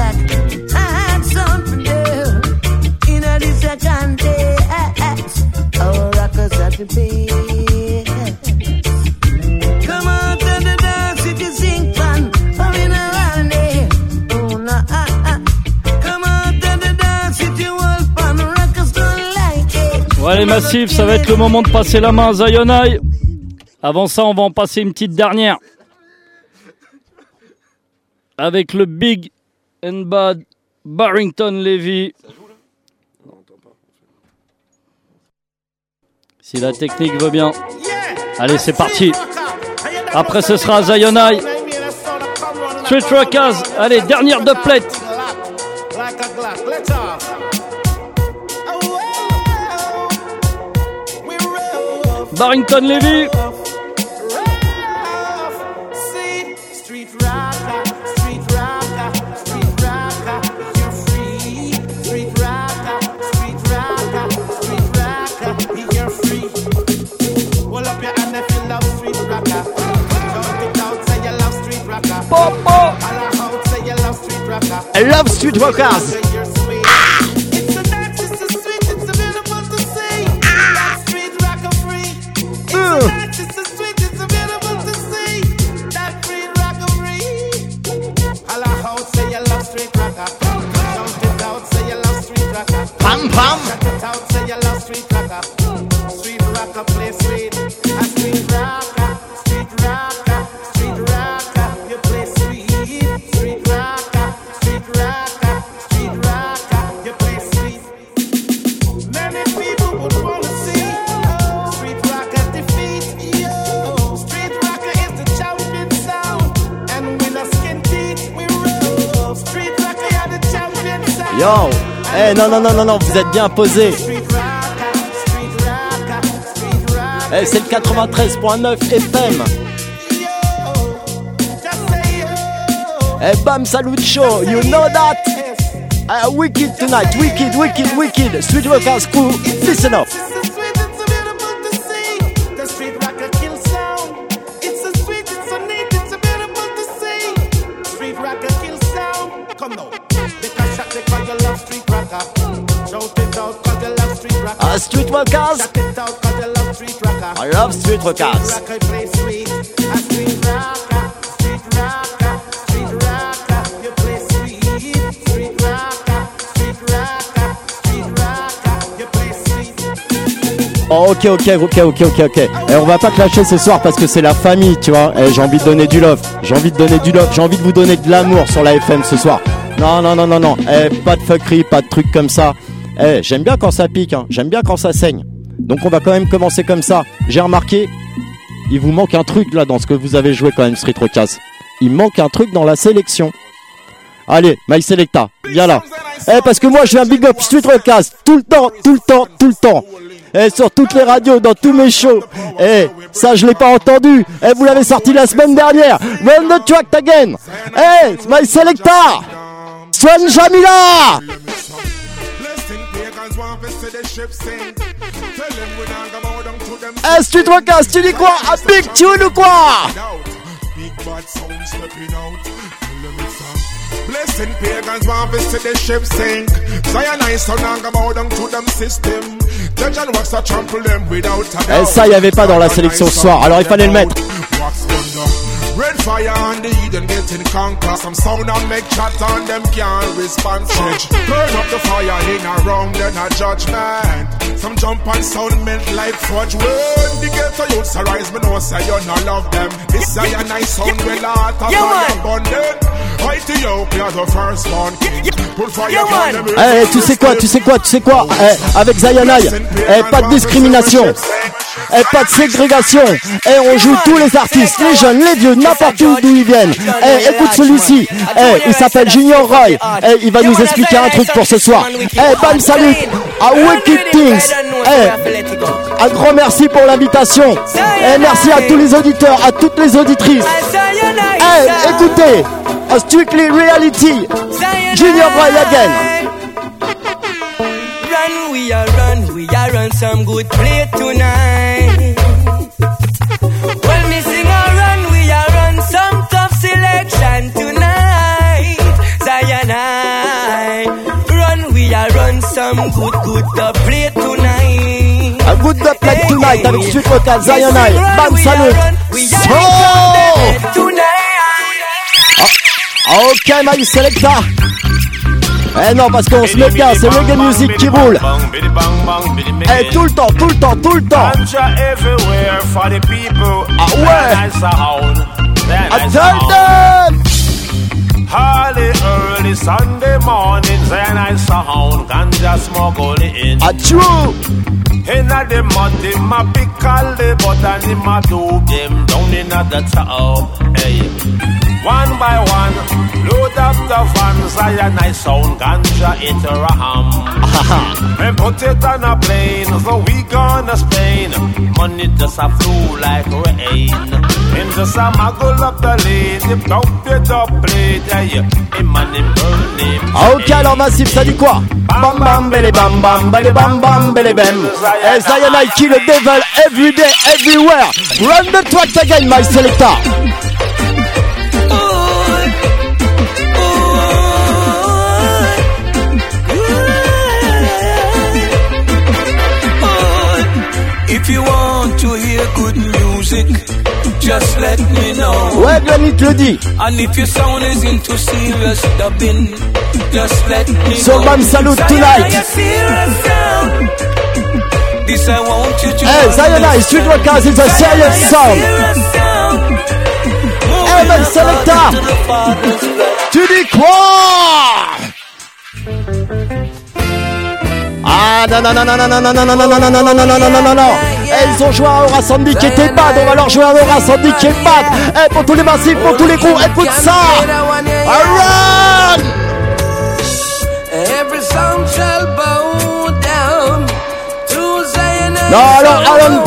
Les massifs, ça va être le moment de passer la main à Zionai. Avant ça, on va en passer une petite dernière. Avec le Big and Bad Barrington Levy. Si la technique veut bien. Allez, c'est parti. Après, ce sera Zionai. Street Rockers. Allez, dernière de plate. Off. Barrington Levy. You love street rocker. Pam, pam. Shout out, say you love street rocker. Street rocker play sweet. A street rocker, Yo, eh non non non non non, vous êtes bien posé. Eh c'est le 93.9 FM. Eh bam salut show, you know that. Uh, wicked tonight, wicked, wicked, wicked. Street Rockers crew, listen up. Street Rockers. I love Street Rockers. Oh, ok, ok, ok, ok, ok, ok. Et on va pas clasher ce soir parce que c'est la famille, tu vois. Et j'ai envie de donner du love. J'ai envie de donner du love. J'ai envie de vous donner de l'amour sur la FM ce soir. Non, non, non, non, non. Eh, pas de fuckery, pas de trucs comme ça. Eh, j'aime bien quand ça pique, hein. j'aime bien quand ça saigne. Donc on va quand même commencer comme ça. J'ai remarqué, il vous manque un truc là dans ce que vous avez joué quand même, Street Rockers. Il manque un truc dans la sélection. Allez, My Selecta, viens là. Eh, parce que moi je viens big up Street Rockers tout le temps, tout le temps, tout le temps. Eh, sur toutes les radios, dans tous mes shows. Eh, ça je l'ai pas entendu. Eh, vous l'avez sorti la semaine dernière. Run the track again. Eh, My Selecta. Swan Jamila. Eh, Street Rockers, tu dis quoi? Un big tune ou quoi? Blessing pagans want to see the ship sink. Zion I son and go bow down to them system. Judge and wax a trample them without a Eh, doubt. ça, il y avait pas dans la sélection ce soir, alors il fallait le mettre. Wax thunder. Red fire on the Eden getting conquer. Some sound and make chat on them can't respond. Switch. Burn up the fire in a wrong, then a judgment. Some jump and sound melt like fudge. When the ghetto youths arise, me know say you not love them. This Zion I sound well out of Yeah, fire man. abundant. Ethiopia Eh, tu sais quoi, tu sais quoi, tu sais quoi Eh, Avec Zayanai, eh, pas de discrimination, eh, pas de ségrégation. Eh, on joue tous les artistes, les jeunes, les vieux, n'importe où d'où ils viennent. Eh, écoute celui-ci. Il s'appelle Junior Roy. Eh, il va nous expliquer un truc pour ce soir. Eh, bam, salut à Wicked Things. Eh, un grand merci pour l'invitation. Eh, merci à tous les auditeurs, à toutes les auditrices. Eh, écoutez, a Strictly Reality, Junior Boy again. Run, we are run, we are run some good play tonight. Well, me sing a run, we are run some tough selection tonight. Zion I run, we are run some good, good to play tonight. A good up like tonight avec Street Rockers, Zion I. Bam, salut. So. Ah, ok, my selecta. Eh non, parce qu'on se met bien, c'est reggae music qui roule. Eh, tout le temps, tout le temps, tout le temps. Ah ouais. Sound. Early, early Sunday morning, very nice sound. Ganja only in. A true. Inna the mud, him a pick all the butt and him a do them down inna the town. Hey. One by one, load up the van, Zion nice sound, ganja it a ham. and put it on a plane, so we gonna Spain. Money just a flow like rain. And just a muggle up the lane, dump it up hey. Him burn him. Ah, ok, alors Massif, ça dit quoi? Bam bam bele bam bam bele bam bam bele bam. Eh, Zion I kill the devil every day, everywhere. Run the track again, my selecta. If you want to hear good music, just let me know. Ouais, Granit le dit. And if your sound is into serious dubbing, just let me know. So, know. man, salute tonight. I. This I want you to Eh, Zion I, Street Rockers is a serious sound. Eh, my selecta. Tu dis Ah non non non non non non non non non non non non non non non non non non non Eh, ils ont joué à Aura Sandy qui était bad, on va leur jouer à Aura Sandy qui est bad Eh pour tous les massifs, pour tous les coups, écoute ça Every sound shall bow down. Non alors Alan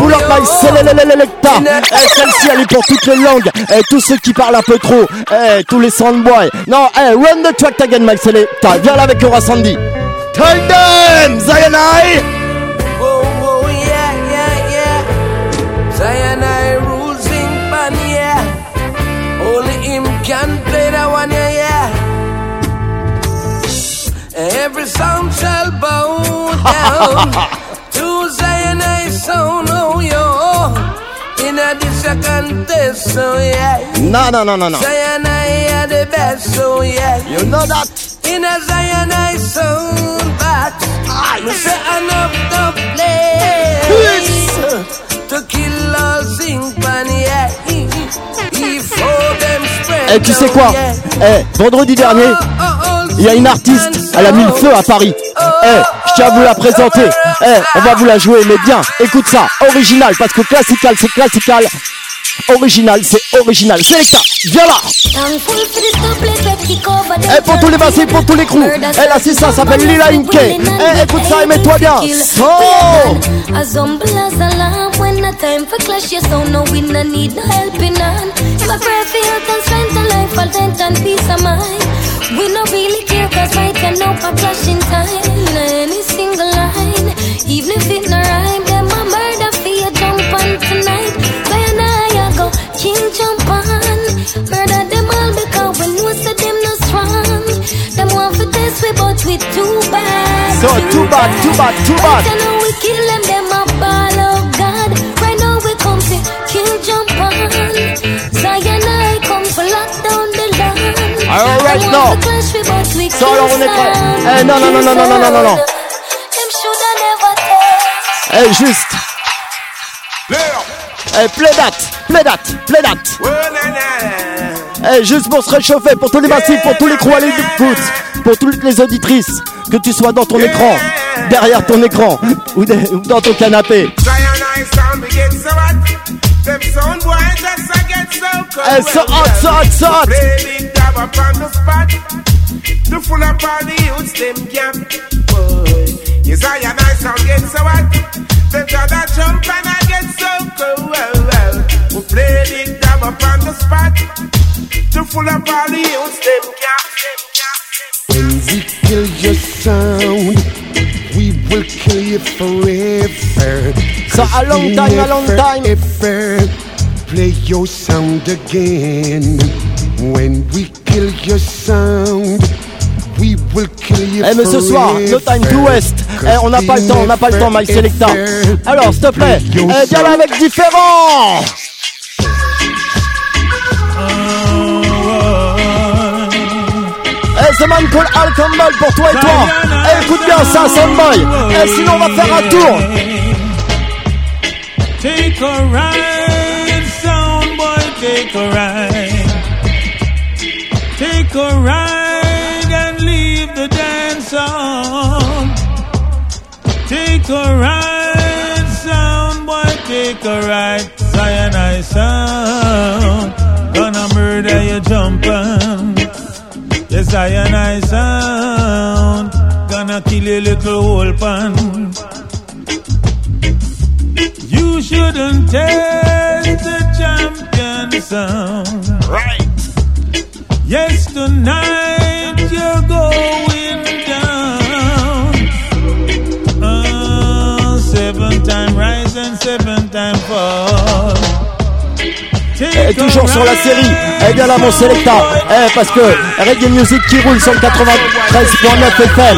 selecta Eh celle-ci elle est pour toutes les langues Eh tous ceux qui parlent un peu trop Eh tous les soundboys Non eh run the track again my selecta Viens là avec Aura Sandy Tell them Zion I Oh, oh, yeah, yeah, yeah. Rules in pan, yeah. Only him can play that one, yeah, yeah. Every sound shall bow down to Zionist sound, oh yo. In a this a contest, so yeah. No, no, no, no, no. Zion I are the best, so yeah. You know that. Zinc them spread, Eh, tu sais quoi oh. Eh, vendredi dernier, il y a une artiste, elle a mis le feu à Paris. Eh, je tiens à vous la présenter. Eh, on va vous la jouer, mais bien, écoute ça, original, parce que classical, c'est classical. Original, c'est original. Selecta, viens là Eh, pour tous les massifs, pour tous les crews. Eh, là, c'est ça, ça s'appelle Lila Inke. Eh, écoute ça et mets-toi bien. Lamb when the time So, too bad, too bad, too bad. Right now we kill them, them a ball of God. Right now we come to kill jump on. Zion I come for lock down the land. Alright, now. So, on est prêt. Eh, non, non, non, non, non, non, non, non, non. Eh, juste. Eh, play that, play that, play that. Eh, juste pour se réchauffer, pour tous les massifs, pour tous les crews à l'écoute, pour toutes les auditrices, que tu sois dans ton écran, derrière ton écran, ou, de- ou dans ton canapé. So hot. So cold. Eh, hot, so hot, the full up all the youths, them camp. Boy, you Zionize sound get so hot. Them gotta jump and I get so cold. Well, well. We play big dab up on the spot. The full up all the youths, them camp. When we kill your sound, we will kill you forever. So a long time, a long time. Ever play your sound again. When we kill your sound, we will kill you Eh mais ce soir, no time to waste. Eh, on n'a pas le temps, on n'a pas le temps, Mike Selecta. Alors, s'il te plaît, eh, viens là avec différent. C'est man call Al Campbell pour toi et toi. Eh, écoute bien ça, Soundboy. Eh, sinon on va faire un tour. Take a ride, sound boy, take a ride. Take a ride and leave the dance on. Take a ride, sound boy, take a ride. Cyanide sound, gonna murder you jumping. Yes, cyanide sound, gonna kill you little old pan. You shouldn't test the champion sound. Right. Yes, tonight you're going down. Uh, seven time rise and seven time fall. Toujours sur la série. Eh bien là mon. Eh, parce que Reggae Music qui roule sur le 93.9 FM.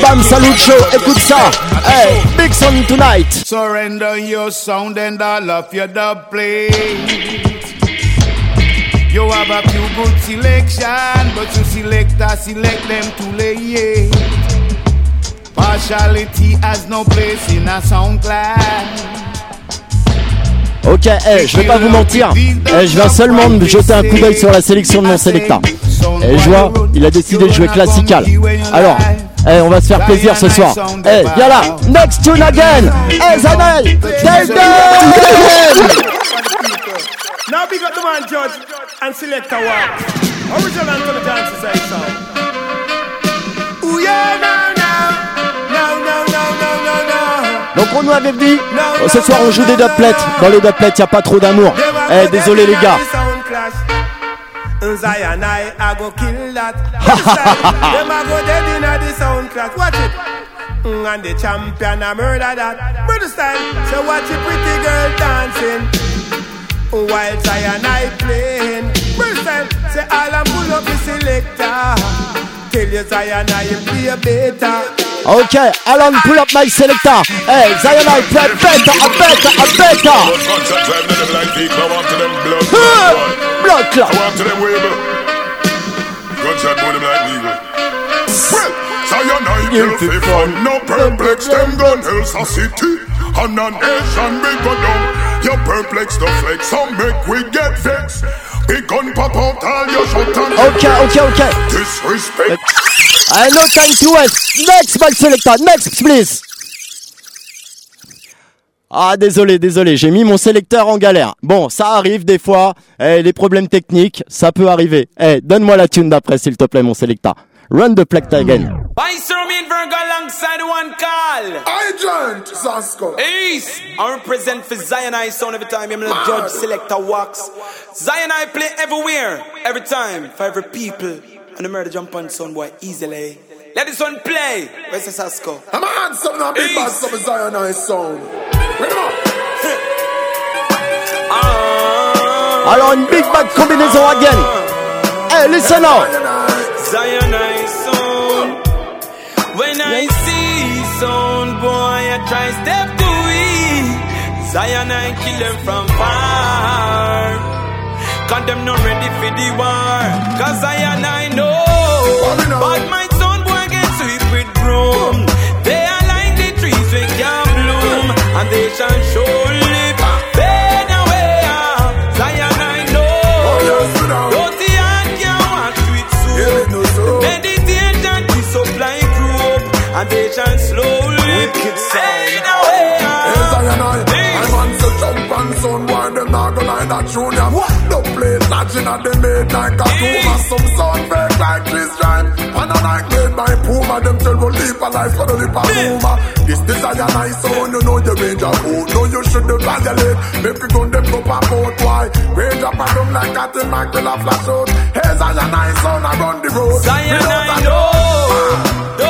Bam Salut Show, écoute ça. Eh, Big Son Tonight. Surrender your sound and all of your dub plate. You have a few good selection, but you select a select them too late. Partiality has no place in a sound class. Ok, eh, je vais pas vous mentir. Eh, je viens seulement de jeter un coup d'œil sur la sélection de mon Selecta. Et je vois, il a décidé de jouer classical. Alors, eh, on va se faire plaisir ce soir. Eh, viens là, next tune again. Eh, Zanel. Now big up the man judge and select a walk. Original and the dance say so. Ooh yeah, no, no, no, no, no, no, avait dit, oh, ce soir on joue des dubplates. Dans les dubplates, y a pas trop d'amour. Eh, désolé les gars. And champion murder that. Style. So watch a pretty girl dancing. While playing. Say selector. you. Ok, Alan, pull up my selector. Hey, Zion, I play better, a better, a better. Gunshot drive to them like people. I want to them blood. Huh, blood clot. I want to them wave. Gunshot boy them like eagle. Well, Zion I kill fi fun. No perplex them gun else a city. And a nation we go down. You perplex the flex, so make we get vexed. Big gun pop out all your shot and Ok, ok, ok. Disrespect. I no time to waste. Next, my selector. Next, please. Ah désolé, désolé, j'ai mis mon sélecteur en galère. Bon, ça arrive des fois, eh, les problèmes techniques, ça peut arriver. Eh, donne-moi la tune d'après s'il te plaît mon sélecteur. Run the plate again. I saw me in Virgo alongside one call. I joined Zasco. East. I represent for Zion I sound every time. I'm the judge, selector, wax. Zion I play everywhere, every time, for every people. And the murder jump on son boy easily. Let this one play. Where's the Sasko? I'm a handsome now, big bad some Zion I sound. Bring him up. Alors une big bad combinaison again. Hey, listen now. Zion I sound. When I see son boy, I try step to it. Zion I kill them from far. Cause them not ready for the war. Cause Zion I know. But my son boy get sweep with broom. They are like the trees we can bloom. And they shall surely play lodging at the midnight cartoon and some sound fake like Chris Rhyme. And a night made by Puma, them tell will leap a life for the lip of Puma. This desire nice sound, you know you range of food. No, you shouldn't violate. Make we gun them go pop out, why? Range up and them like Captain Mac will a flash out. Hey, Zion nice sound, I run the road. Zion I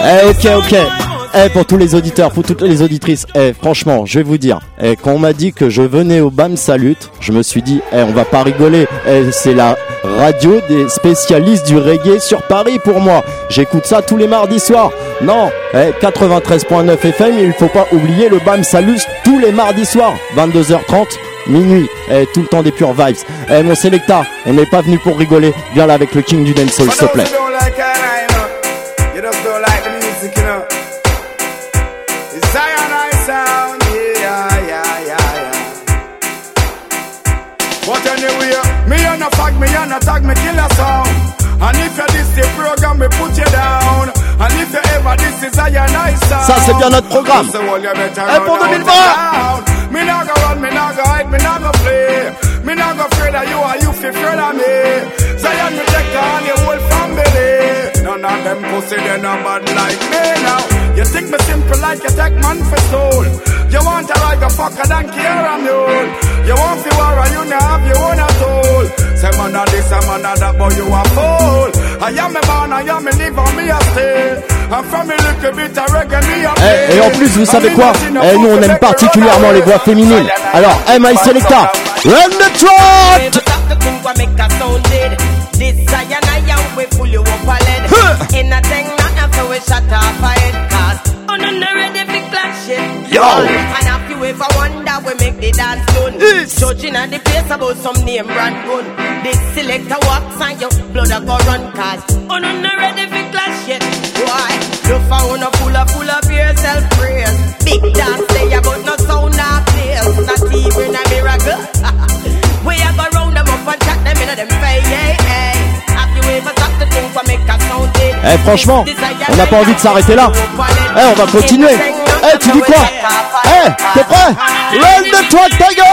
Eh ok ok. Eh pour tous les auditeurs, pour toutes les auditrices, eh franchement, je vais vous dire, eh quand on m'a dit que je venais au BAM Salut, je me suis dit, eh on va pas rigoler, eh c'est la radio des spécialistes du reggae sur Paris pour moi. J'écoute ça tous les mardis soirs. Non, eh 93.9 FM, il faut pas oublier le BAM Salut tous les mardis soirs, 22h30 minuit, eh, tout le temps des pures vibes. Eh, mon Selecta, on n'est pas venu pour rigoler. Viens là avec le King du dancehall, s'il te plaît. And if you this the program, me put you down. And if you ever this is Zion I sound. Ça, c'est bien notre programme. So all you better Eh, pour 2020. out and down. Me not go run, me not go hide, me not go play. Me not go afraid of you or you feel afraid of me. Zion take on your whole family. None of them pussy they no bad like me now. You think me simple like you take man for soul. You want to like a fucker than care a mule. You want fi war you not have your own at all. Say man of this, a man of that, but you a fool. I am a man, I am a live and me a stay. And from me little bit of reggae me a Eh, et en plus, vous savez quoi? Eh, Nous, on aime particulièrement les voix féminines. Alors, MI Selecta, run the trot This Zion I am we pull you up a lead. Thing not after we shut off a head cast. On the ready for clash it. Yo. And if you ever wonder we make the dance done. Judging at the place about some name brand gun. This selector walks and your blood a go run cause. On the ready for clash it. Why? You found a full of full of yourself praise. Big dance say about no sound or place. Not even a miracle. we a go round them up and chat them in them face. Hey, hey. Have you ever thought to think what make a sound? Eh, franchement, on n'a pas envie de s'arrêter là. Eh, on va continuer. Eh, tu dis quoi Eh, t'es prêt Run the trot again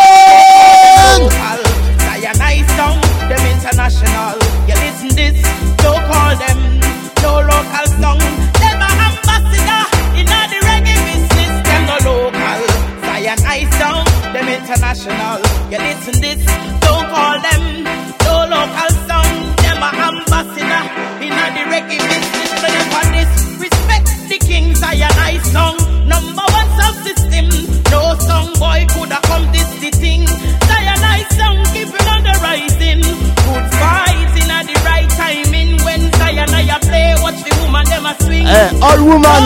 All woman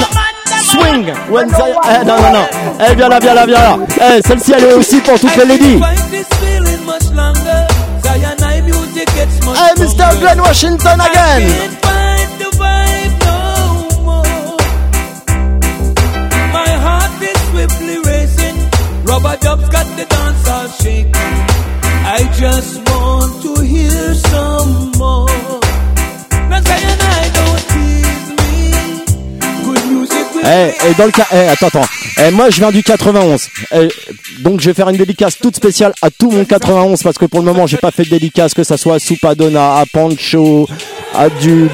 swing when Zion. Eh, non, non, non. Eh, viens là, viens là, viens là. Eh, celle-ci, elle est aussi pour toutes les ladies. Eh, Mr. Glenn Washington again. My heart is swiftly racing. Rubber dubs got Eh, et dans le cas, eh, attends, attends. Eh, moi, je viens du 91. Eh, donc, je vais faire une dédicace toute spéciale à tout mon 91 parce que pour le moment, j'ai pas fait de dédicace que ça soit à Soupadonna, à Pancho, à Dubs,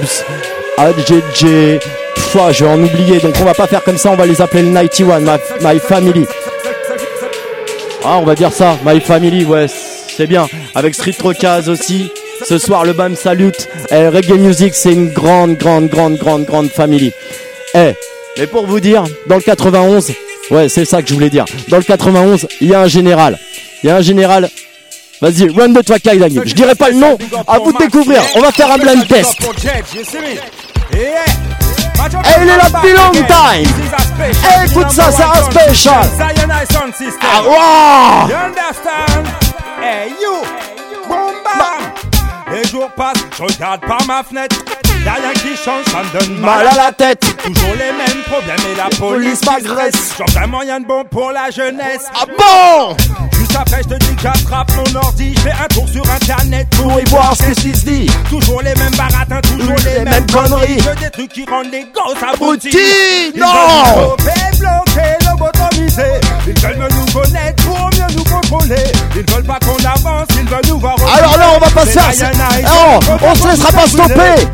à JJ. Pff, ah, je vais en oublier. Donc, on va pas faire comme ça. On va les appeler le 91, my, my family. Ah, on va dire ça, my family. Ouais, c'est bien. Avec Street aussi. Ce soir, le BAM salute. Eh, reggae music, c'est une grande, grande, grande, grande, grande famille. Eh, mais pour vous dire, dans le 91, ouais, c'est ça que je voulais dire. Dans le 91, il y a un général. Il y a un général. Vas-y, run the track, Daniel. Je dirais pas le nom, à vous de découvrir. On va faire un blind test. Eh, il est là depuis long time. Eh, écoute ça, c'est un special. Ah, wow. You understand? Hey, you! Boom! Les jours passent, je regarde par ma fenêtre. Y'a rien qui change, ça me donne mal, Mal à la tête. Toujours les mêmes problèmes et la police m'agresse. J'en fais moyen de bon pour la jeunesse. Ah bon? Juste après, je te dis que j'attrape mon ordi. Je fais un tour sur internet Pour y voir ce qui se dit. Toujours les mêmes baratins, toujours les, mêmes conneries. Que des trucs qui rendent les gosses abrutis. Abrutis, Ils non. veulent nous stopper, bloquer, lobotomiser. Ils veulent nous connaître pour mieux nous contrôler. Ils veulent pas qu'on avance, ils veulent nous voir. Alors là, on va pas se faire. C'est Diana et Non, on se laissera pas stopper.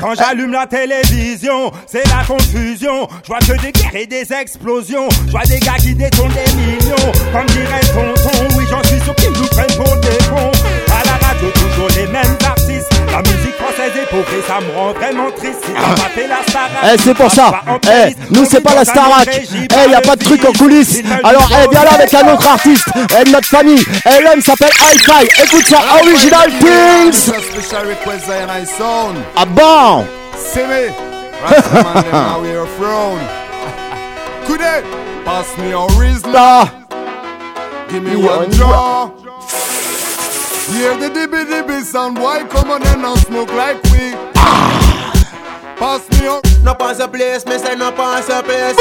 Quand j'allume la télévision, c'est la confusion. Je vois que des guerres et des explosions. Je vois des gars qui détournent des millions. Comme dirait tonton, oui, j'en suis sûr qu'ils nous prennent pour des cons. À la radio, toujours les mêmes artistes. La musique française est pauvre et ça me rend vraiment triste. Eh, c'est pour ça. Eh, nous, c'est pas la Starac. Eh, y a pas de truc en coulisses. Alors, eh, viens là avec un autre artiste. Eh, notre famille. Eh, l'homme s'appelle Hi-Fi. Écoute ça, Original Things. Ah bon? See me? Pass me a Rizla? Give me one draw. Hear the dibby dibby sound, boy, come on and now smoke like we. Pass me up. No pass a place, me say no pass a place.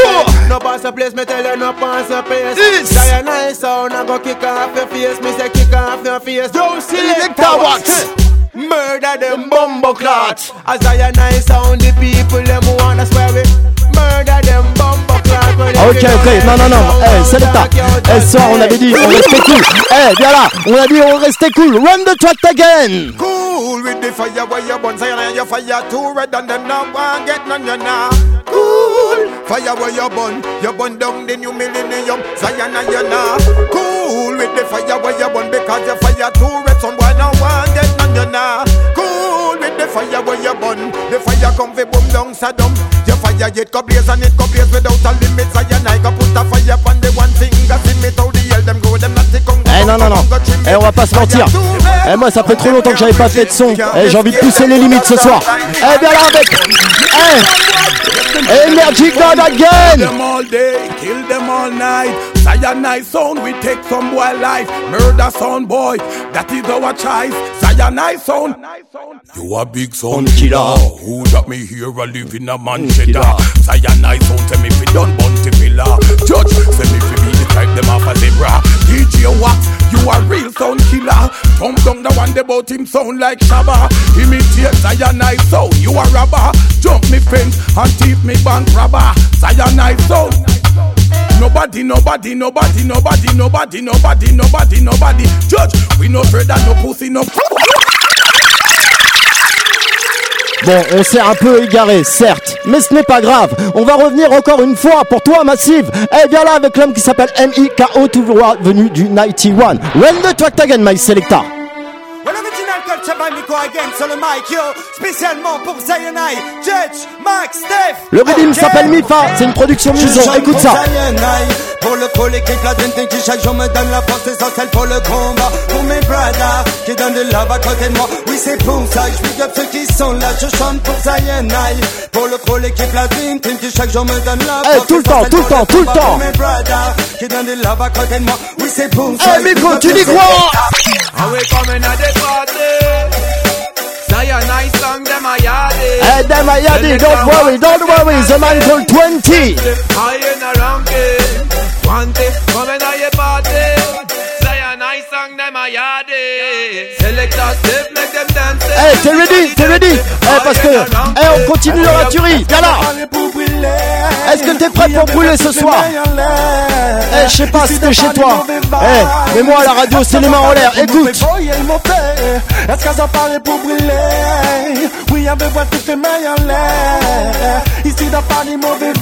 No pass a place, me tell you no pass a place. This. Zion I sound, I go kick off your face. Me say kick off your face. Don't select a wax. Murder them bumbo clots. As I sound, the people them wanna swear it. Murder them ok, ok, non, non, non, eh, c'est l'état. Eh, ce soir, on avait dit, on restait cool. Eh, viens là, on a dit, on restait cool. Run the track again. Cool with the fire where you burn and your fire too red and them now want get none you now. Cool fire where you burn, you burn down the new millennium. Zion and you now. Cool with the fire where you burn because your fire too red. Some boy now want get none you now. Cool with the fire where you burn, the fire come fi boom down Saddam. Your fire yet go blaze and it go blaze without a limit. Zion I go put a fire on the one finger, see me how the hell them go them not the come. Eh non non non, eh on va pas se mentir. Eh moi ça fait trop longtemps que j'avais pas fait de son. Eh j'ai envie de pousser les limites ce soir. Eh bien là avec. Eh Energy God again. them all day, kill them all night. Cyanide sound, we take some boy life. Murder sound boy, that is our choice. Cyanide sound. You a big sound killer. Who that me here a live in a man cheddar? Cyanide sound, tell me fi done bounty pillar. Judge, say me fi be the type them off a zebra. DJ Wax, you a real sound killer. Thumb down the one about him sound like Shabba. Imitate Cyanide sound, you a robber. Jump me fence and thief me bank robber. Cyanide sound. Nobody, nobody, nobody, nobody, nobody, nobody, nobody, nobody. Judge, we no brother, no pussy, no. Bon, on s'est un peu égaré, certes, mais ce n'est pas grave. On va revenir encore une fois pour toi, Massive. Eh bien là avec l'homme qui s'appelle M.I.K.O. toujours venu du 91. Run the track again, my selector. Again sur le mic, yo. Spécialement pour Zionai, Judge, Max, Steph. Le rythme Ok. s'appelle Mifa, c'est une production chante Écoute pour ça. Zionai. Pour le collectif, la dente qui chaque jour me donne la force essentielle pour le combat. Pour mes brothers qui donnent de love à côté de moi. Oui, c'est pour ça que je big up ceux qui sont là. Je chante pour Zion Pour le collectif, la dente qui chaque jour me donne la Eh, force tout le temps, tout le pour temps, tout le combat. temps. Pour mes brothers qui donnent de love à côté de moi. Oui, c'est pour ça Eh, Miko, tu dis quoi And we coming at the party. Zionize song, them a yardy. Eh, hey, a yardy, don't worry, don't worry. It's a man called 20. I ain't a ranking. 20, come in your party. Zionize song, them a yardy. T'es ready, t'es ready. Eh, parce que, eh, on continue dans la tuerie, viens là. Est-ce que t'es prêt pour brûler ce soir Eh, je sais pas si t'es chez toi. Eh, mais moi à la radio, c'est les mains en l'air, écoute. Est-ce qu'elles ont parlé pour brûler Oui, avec moi toutes les mains en l'air. Ici dans Paris, mauvais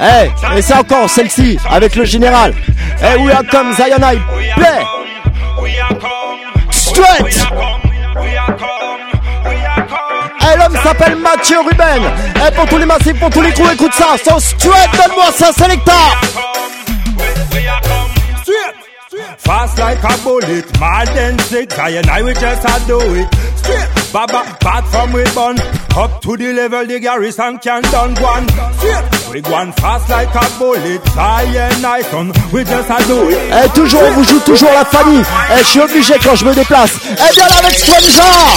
Eh, et c'est encore celle-ci, avec le général. Eh, we are come Zion I play Straight Eh, l'homme s'appelle Mathieu Ruben. Eh, pour tous les massifs, pour tous les trous, écoute ça. Son straight, donne-moi ça, Selecta. Fast like a bullet, mad and sick. I and I we just a do it. Straight, baba, bad from we bun. Up to the level the garrison can done one. Straight, we gone fast like a bullet. I and I son, we just a do it. Eh, toujours, on vous joue toujours la famille. Eh, je suis obligé quand je me déplace. Eh, viens là avec Stranger.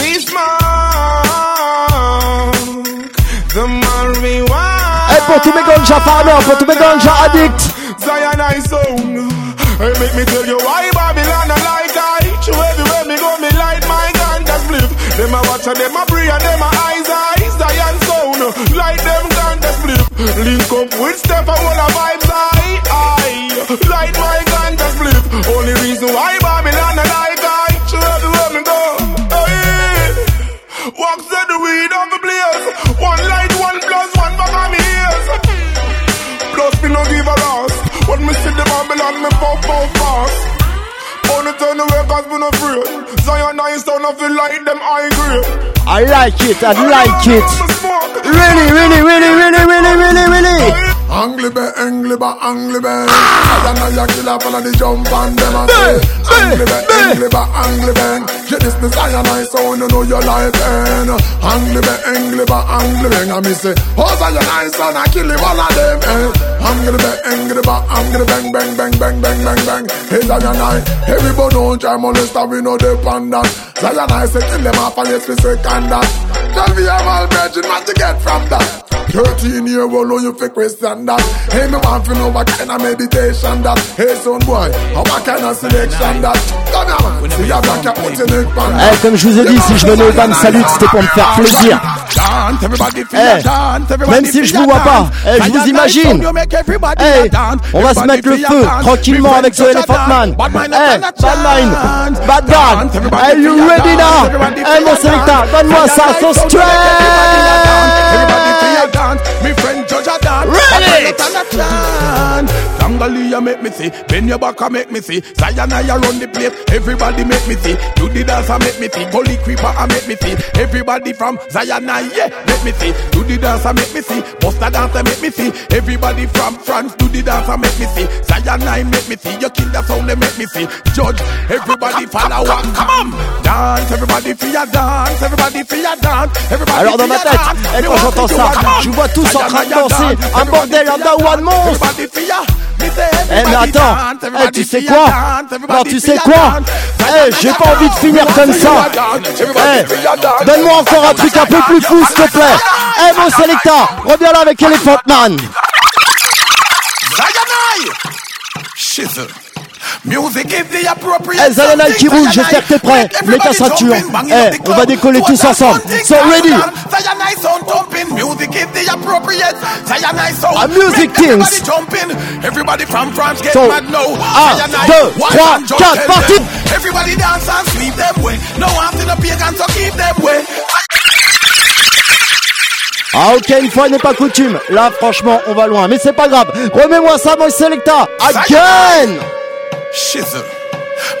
We smoke the marijuana. Eh, pour tous mes ganja farmers, pour tous mes ganja addicts. Zion I sound. Hey, make me tell you why Babylon I like I. Show everywhere me go, me light my gun just flip. Them a watch and them a pray and them a eyes eyes. Zion sound. Light them gun just flip. Link up with step and all a vibes I. I. Light my gun just flip. Only reason why Babylon I like me pop pop fast. Only turn cause no afraid. Zion nice down, I feel like them high grade. I like it, I like it. Really, really, really, really, really, really, really. Anglibe, Anglibe, Anglibe. I know you kill up on the jump and them a say. Anglibe, Anglibe, Anglibe. You this me Zion I sound, you know you like it. Anglibe, Anglibe, Anglibe. And me say, oh Zion I sound, I kill him all of them. Anglibe, Anglibe, Anglibe, bang, bang, bang, bang, bang, bang, bang. Hey Zion I, everybody know try molest, we know they pan that. Zion I say, kill them off and yes, we say can that. Tell me I'm all virgin, what you get from that? 13 year old, know you fake question that. Hey, me want to know what kind of meditation that. Hey, son boy, how what kind of selection that. Come here, man. See ya black, you put your neck pan Eh, comme je vous ai dit, si je venais au Bam Salut, c'était pour me faire plaisir. Eh, même si je vous vois pas, eh, je vous imagine. Eh, on va se mettre le feu tranquillement avec ce Elephant Man. Eh, Bad Mind, Bad God. Are you ready now? Eh, mon sélecteur, donne-moi ça, son track everybody down me friend Judge a dance. Ready? Tangalia make me see. Bend your back and make me see. Zion I run the place. Everybody make me see. Do the dance and make me see. Gully creeper and make me see. Everybody from Zion I yeah make me see. Do the dance and make me see. Buster dance and make me see. Everybody from France do the dance and make me see. Zion I make me see. You kill the sound they make me see. Judge everybody follow up. Come on, dance everybody for your dance. Everybody for your dance. Everybody Alors dans ma tête, et quand j'entends ça, je vois tous en train de danser un bordel en one monstre. Eh mais attends, eh, tu sais quoi Non tu sais quoi Eh j'ai pas envie de finir comme ça Eh donne-moi encore un truc un peu plus fou s'il te plaît Eh mon Selecta, reviens là avec Elephant Man Shizzle. Music is the appropriate Eh Zayanai qui roule, j'espère que t'es prêt. Mets ta ceinture. Eh, on va décoller tous ensemble. So ready. A music get So, mad now. un, Zion deux, one trois, man just quatre, tell parti. them. Everybody dance and sweep them way. No one in the pagan so keep them way. Ah ok, une fois n'est pas coutume. Là franchement on va loin Mais c'est pas grave. Remets-moi ça mon Selecta. Again Shither.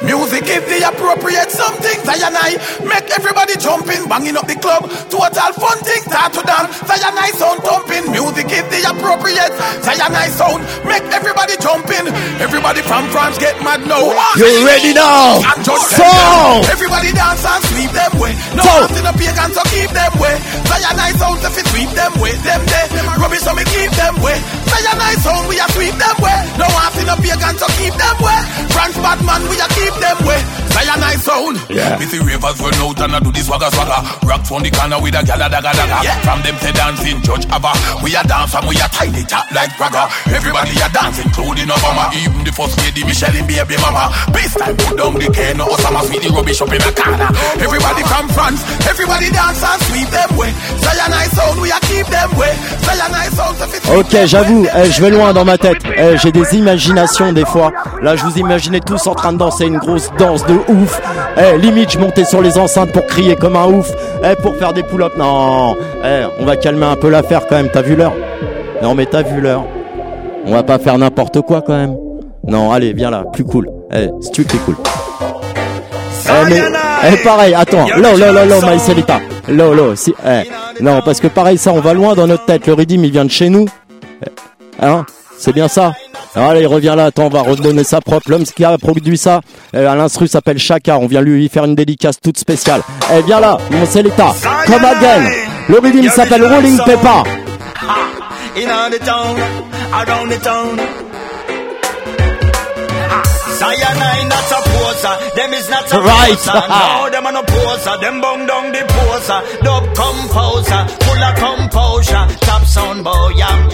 Music is the appropriate something. Zion I make everybody jumping, banging up the club. Total fun thing, start to dance. Zion I sound thumping. Music is the appropriate. Zion I sound make everybody jumping. Everybody from France get mad now. You ready now? And just So- Everybody dance and sweep them way. No So- so. in the pagan, so keep them way. Zion I sound if it sweep them way. Them day, rubbish so me keep them way. Zion I sound we a sweep them way. No one in the pagan, so keep them way. France bad man we a keep them way. Zion I sound. Yeah. Me see ravers run out and I do this swagger swagger. Rocks on the corner with a gal a dagga dagga. Yeah. From them say dancing, judge Abba. We a dance and we a tiny top like bragger. Everybody a dance, including Obama. Even the first lady, Michelle baby mama. Time, put down the cane, no Osama sweet the rubbish up in the corner. Everybody from France, everybody dance and sweep them way. Sound we a keep them way. Sound Ok, j'avoue, eh, je vais loin dans ma tête. Eh, J'ai des imaginations des fois. Là, je vous imaginais tous en train de danser une grosse danse de ouf. Eh, limite, je montais sur les enceintes pour crier comme un ouf. Eh, pour faire des pull-ups. Non, eh, on va calmer un peu l'affaire quand même. T'as vu l'heure? Non, mais t'as vu l'heure. On va pas faire n'importe quoi quand même. Non, allez, viens là, plus cool. Eh, cool. Eh, mais, eh, pareil, attends, lo, lo, lo, lo, Maïselita. Lo, lo, si, eh, non, parce que pareil, ça, on va loin dans notre tête. Le rythme, il vient de chez nous. Eh, Hein? C'est bien ça? Allez, il revient là, attends, on va redonner ça propre. L'homme qui a produit ça, euh, à l'instru s'appelle Chaka. On vient lui faire une dédicace toute spéciale. Eh, viens là, mon Célita. Come again. Le rythme s'appelle Rolling Pepper. in the town, around the town. Cyanide not a poser, them is not a Right. poser. No, them are no poser, them bung down the poser. Dub composer, full of composure, top sound boy, yeah.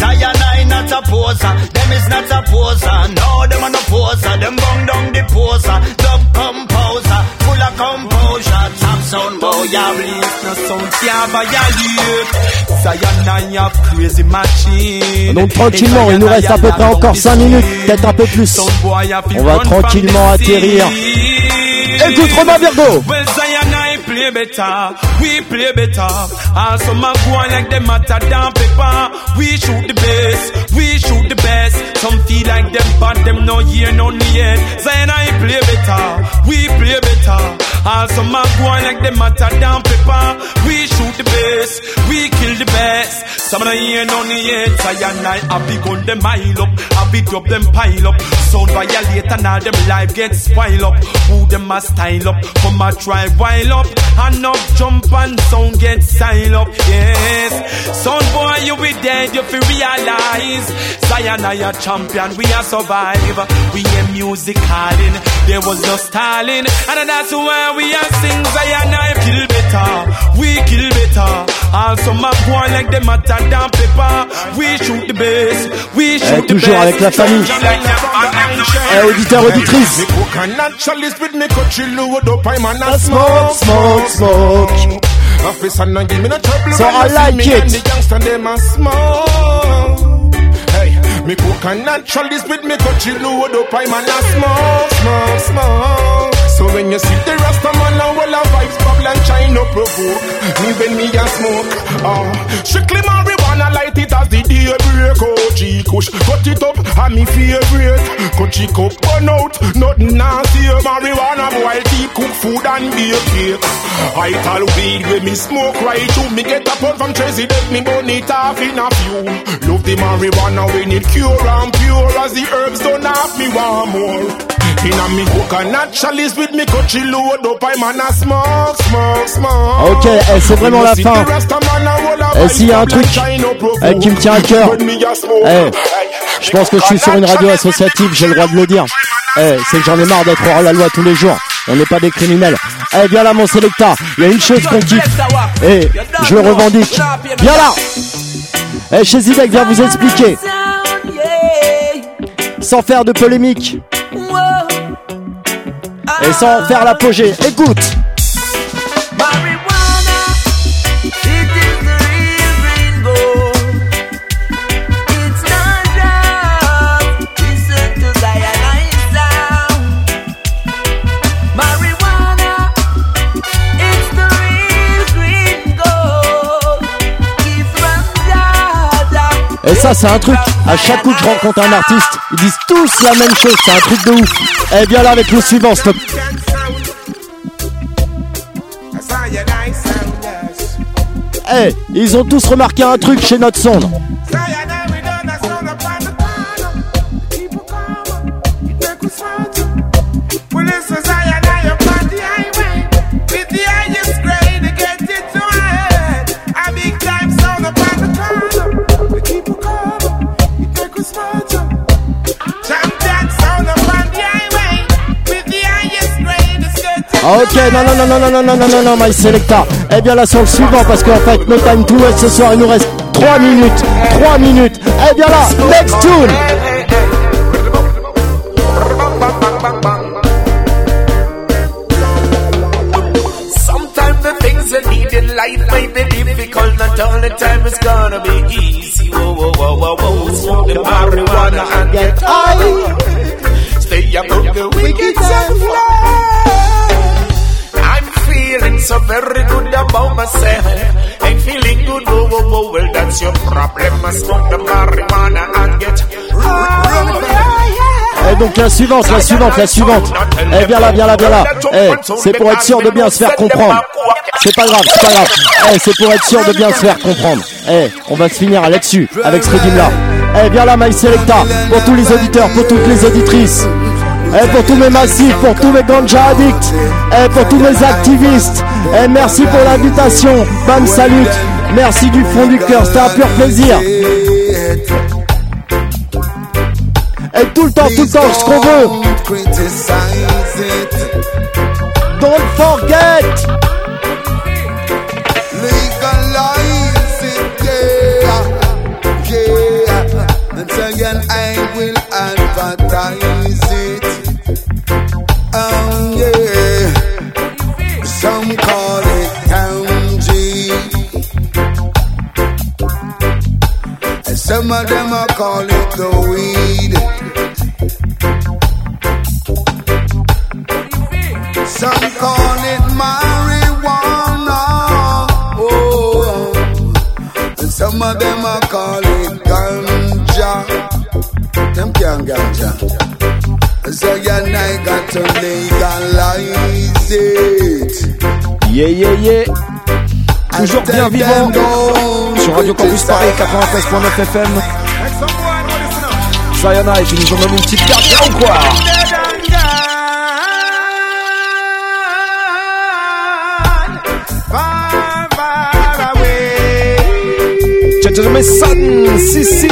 Cyanide not a poser, them is not a poser. No, them are no poser, them bung down the poser. Dub composer, full of composure, top sound boy, yeah. no sound can't violate. Cyanide have crazy machine. Donc tranquillement, il nous reste à peu près encore 5 minutes, peut-être un peu plus. On va tranquillement atterrir. Écoute Romain Virgo play better, we play better. Also, my go on like them matter than paper. We shoot the best, we shoot the best. Some feel like them bad, them no hear no need. Zion I play better, we play better. Also, my on like them matter down paper. We shoot the best, we kill the best. Some no hear no yet. Zion I have begun them mile up, have it up them pile up. Sound violate and all them life get spoil up. Who them a style up, come a try while up. And up jump and sound get style up, yes. Sound boy, you be dead, you feel realize. Zion I a champion, we a survive. We a music calling, there was no stalling. And that's why we a sing Zion I kill better, we kill better. Also my boy like them matter than paper. We shoot the best, we shoot Eh, the toujours best. avec la famille. Eh, auditeur, auditrice. Me cook a naturalist with me country load up, I'm a not Smoke, smoke, smoke. Officer, no give me no trouble. So I like it. And the youngster, them a smoke. Me cook and natural this with me cut you load up. I'm man a smoke, smoke, smoke. So when you see the Rasta man, now well a vibes bubble and no provoke. Me when me a smoke, ah, strictly marijuana light it as the day break. Oh, G kush, cut it up, and me favorite. It up, burn out, nothing nasty. Marijuana boil tea, cook food and bake cake. I tell weed when me smoke right through. Me get a pound from Tracy, let me burn it off in a few. Love the marijuana when it cure and pure as the herbs don't have me want more. In a me coconut chalice with me country load up, I'm on a smoke, smoke, smoke. Ok, eh, c'est vraiment la fin. Eh, s'il y a un truc eh, qui me tient à cœur, eh, je pense que je suis sur une radio associative, j'ai le droit de le dire. Eh, c'est que j'en ai marre d'être hors la loi tous les jours. On n'est pas des criminels. Eh, viens là, mon sélecta. Il y a une chose qu'on kiffe. Eh, je le revendique. Viens là. Eh, chez Zidek, viens vous expliquer. Sans faire de polémique. Et sans faire l'apogée. Écoute. Et ça, c'est un truc. À chaque coup que je rencontre un artiste, ils disent tous la même chose. C'est un truc de ouf. Eh bien là avec le suivant, stop. Eh, ils ont tous remarqué un truc chez notre son. Ok, non, non, non, non, non, non, non, non, non, My Selecta. Eh bien là sur le suivant, parce qu'en fait, No Time to West ce soir, il nous reste 3 minutes. 3 minutes. Eh bien là, next tune. High. Eh donc la suivante, la suivante, la suivante. Eh viens là, viens là, viens là. Eh, c'est pour être sûr de bien se faire comprendre. C'est pas grave, c'est pas grave. Eh, c'est pour être sûr de bien se faire comprendre. Eh, on va se finir là-dessus, avec ce rythme là. Eh, viens là, My Selecta, pour tous les auditeurs, pour toutes les auditrices. Eh, pour tous mes massifs, pour tous mes ganja addicts. Eh, pour tous mes activistes. Eh, merci pour l'invitation. Bam, salut. Merci du fond du cœur, c'était un pur plaisir. Et tout le temps, tout le temps, ce qu'on veut. Don't forget. Some of them are call it the weed. Some call it marijuana. Oh, and some of them are call it ganja. Them can't ganja. So yeah, I got to legalize it. Yeah, yeah, yeah. Toujours bien vivant sur Radio Campus Paris 93.9 FM. Sayana et puis nous en avons une petite carte bien ou quoi si, si.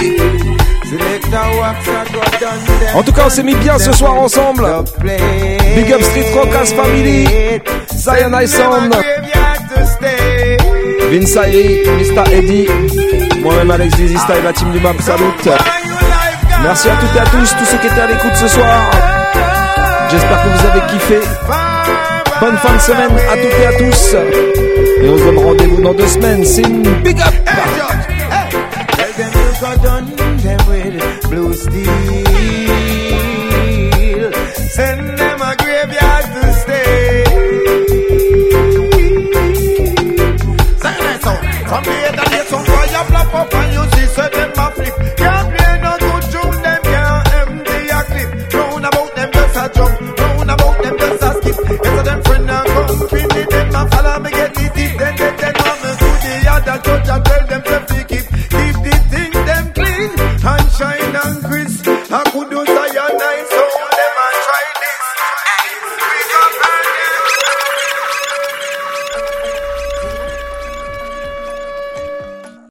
En tout cas, on s'est mis bien ce soir ensemble. Big up Street Rockers Family, Zion Sound, Vince Ayri, Mr. Eddie, moi-même Alex Dizista et la team du MAP, salut. Merci à toutes et à tous, tous ceux qui étaient à l'écoute ce soir. J'espère que vous avez kiffé. Bonne fin de semaine à toutes et à tous. Et on se donne rendez-vous dans deux semaines. C'est big up. You